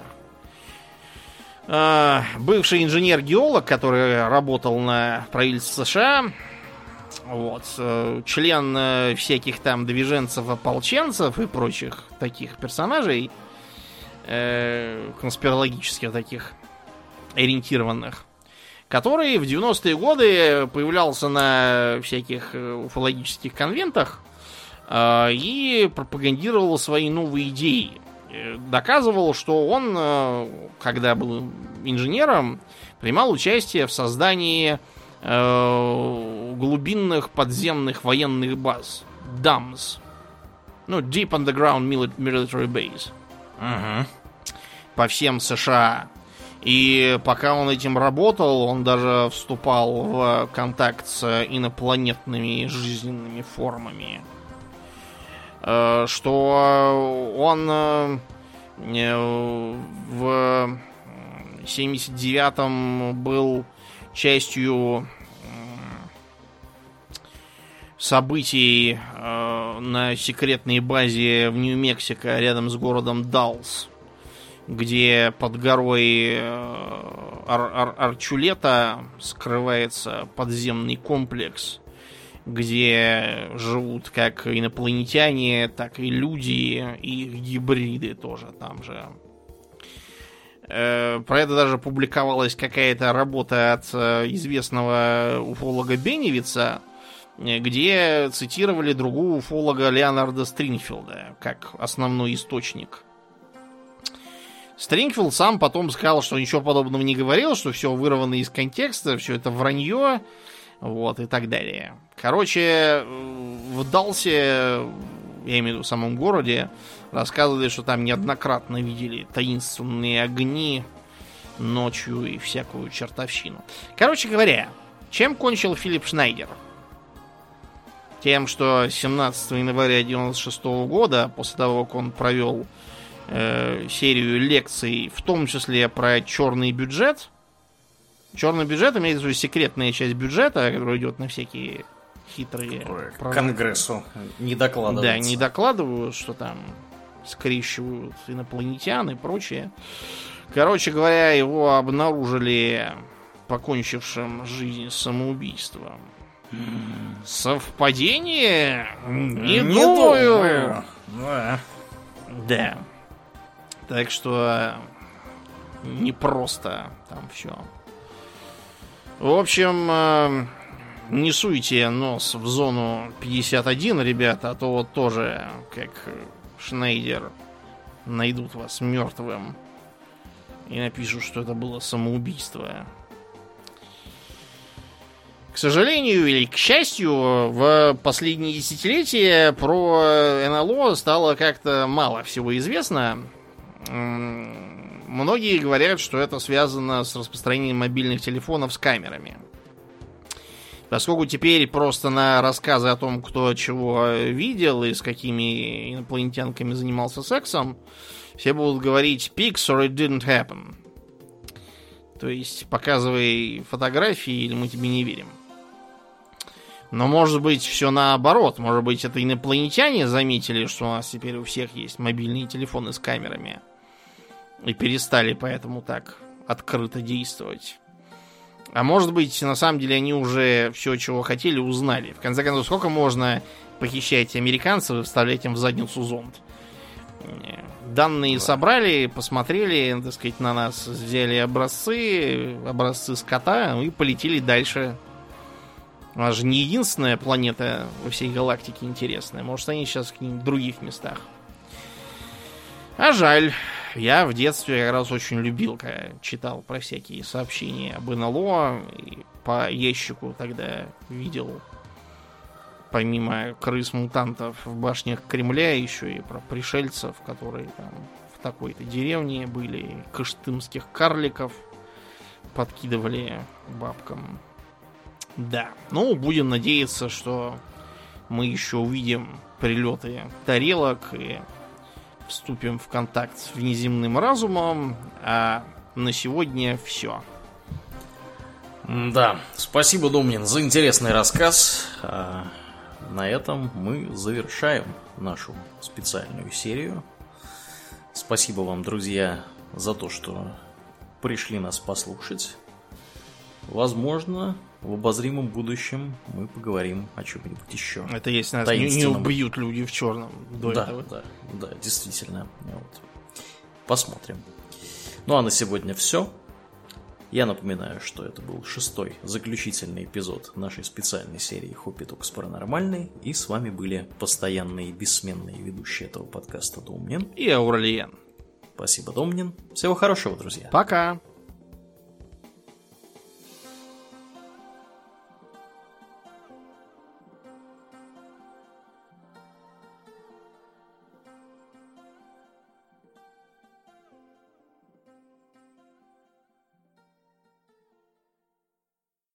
А, бывший инженер-геолог, который работал на правительстве США. Вот. Э, член э, всяких там движенцев-ополченцев и прочих таких персонажей э, конспирологических таких ориентированных, который в 90-е годы появлялся на всяких э, уфологических конвентах э, и пропагандировал свои новые идеи. Э, доказывал, что он, когда был инженером, принимал участие в создании глубинных подземных военных баз. DUMS. Ну, Deep Underground Military Base. Угу. По всем США. И пока он этим работал, он даже вступал в контакт с инопланетными жизненными формами. Э, что он э, в 79-м был частью событий э, на секретной базе в Нью-Мексико рядом с городом Далс, где под горой э, Ар Ар Арчулета скрывается подземный комплекс, где живут как инопланетяне, так и люди, и гибриды тоже там же. Э, про это даже публиковалась какая-то работа от э, известного уфолога Беневица, где цитировали другого уфолога Леонарда Стрингфилда как основной источник. Стрингфилд сам потом сказал, что ничего подобного не говорил, что все вырвано из контекста, все это вранье, вот, и так далее. Короче, в Далсе, я имею в виду в самом городе, рассказывали, что там неоднократно видели таинственные огни ночью и всякую чертовщину. Короче говоря, чем кончил Филипп Шнайдер? тем, что 17 января 1996 года, после того, как он провел э, серию лекций, в том числе про черный бюджет, черный бюджет имеется в виду секретная часть бюджета, которая идет на всякие хитрые... К Конгрессу не докладывают. Да, не докладывают, что там скрещивают инопланетян и прочее. Короче говоря, его обнаружили покончившим жизнь самоубийством. Совпадение? Не, не думаю. Да. да. Так что не просто там все. В общем, э, не суйте нос в зону 51, ребята, а то вот тоже, как Шнейдер, найдут вас мертвым и напишут, что это было самоубийство. К сожалению или к счастью, в последние десятилетия про НЛО стало как-то мало всего известно. Многие говорят, что это связано с распространением мобильных телефонов с камерами. Поскольку теперь просто на рассказы о том, кто чего видел и с какими инопланетянками занимался сексом, все будут говорить pics or it didn't happen. То есть показывай фотографии, или мы тебе не верим. Но может быть все наоборот. Может быть это инопланетяне заметили, что у нас теперь у всех есть мобильные телефоны с камерами. И перестали поэтому так открыто действовать. А может быть, на самом деле они уже все, чего хотели, узнали. В конце концов, сколько можно похищать американцев и вставлять им в задницу зонд? Данные собрали, посмотрели, так сказать, на нас, взяли образцы, образцы скота и полетели дальше у нас же не единственная планета во всей галактике интересная. Может, они сейчас в каких-нибудь других местах. А жаль. Я в детстве как раз очень любил, когда читал про всякие сообщения об НЛО. И по ящику тогда видел, помимо крыс-мутантов в башнях Кремля, еще и про пришельцев, которые там в такой-то деревне были, кыштымских карликов подкидывали бабкам. Да. Ну, будем надеяться, что мы еще увидим прилеты тарелок и вступим в контакт с внеземным разумом. А на сегодня все. Да, спасибо, Домнин, за интересный рассказ. А на этом мы завершаем нашу специальную серию. Спасибо вам, друзья, за то, что пришли нас послушать. Возможно, в обозримом будущем мы поговорим о чем-нибудь еще. Это если нас не, не убьют люди в черном до да, этого. Да, да, действительно. Вот. Посмотрим. Ну а на сегодня все. Я напоминаю, что это был шестой заключительный эпизод нашей специальной серии Хоппи Токс Паранормальный. И с вами были постоянные и бессменные ведущие этого подкаста Домнин и Ауралиен. Спасибо, Домнин. Всего хорошего, друзья. Пока.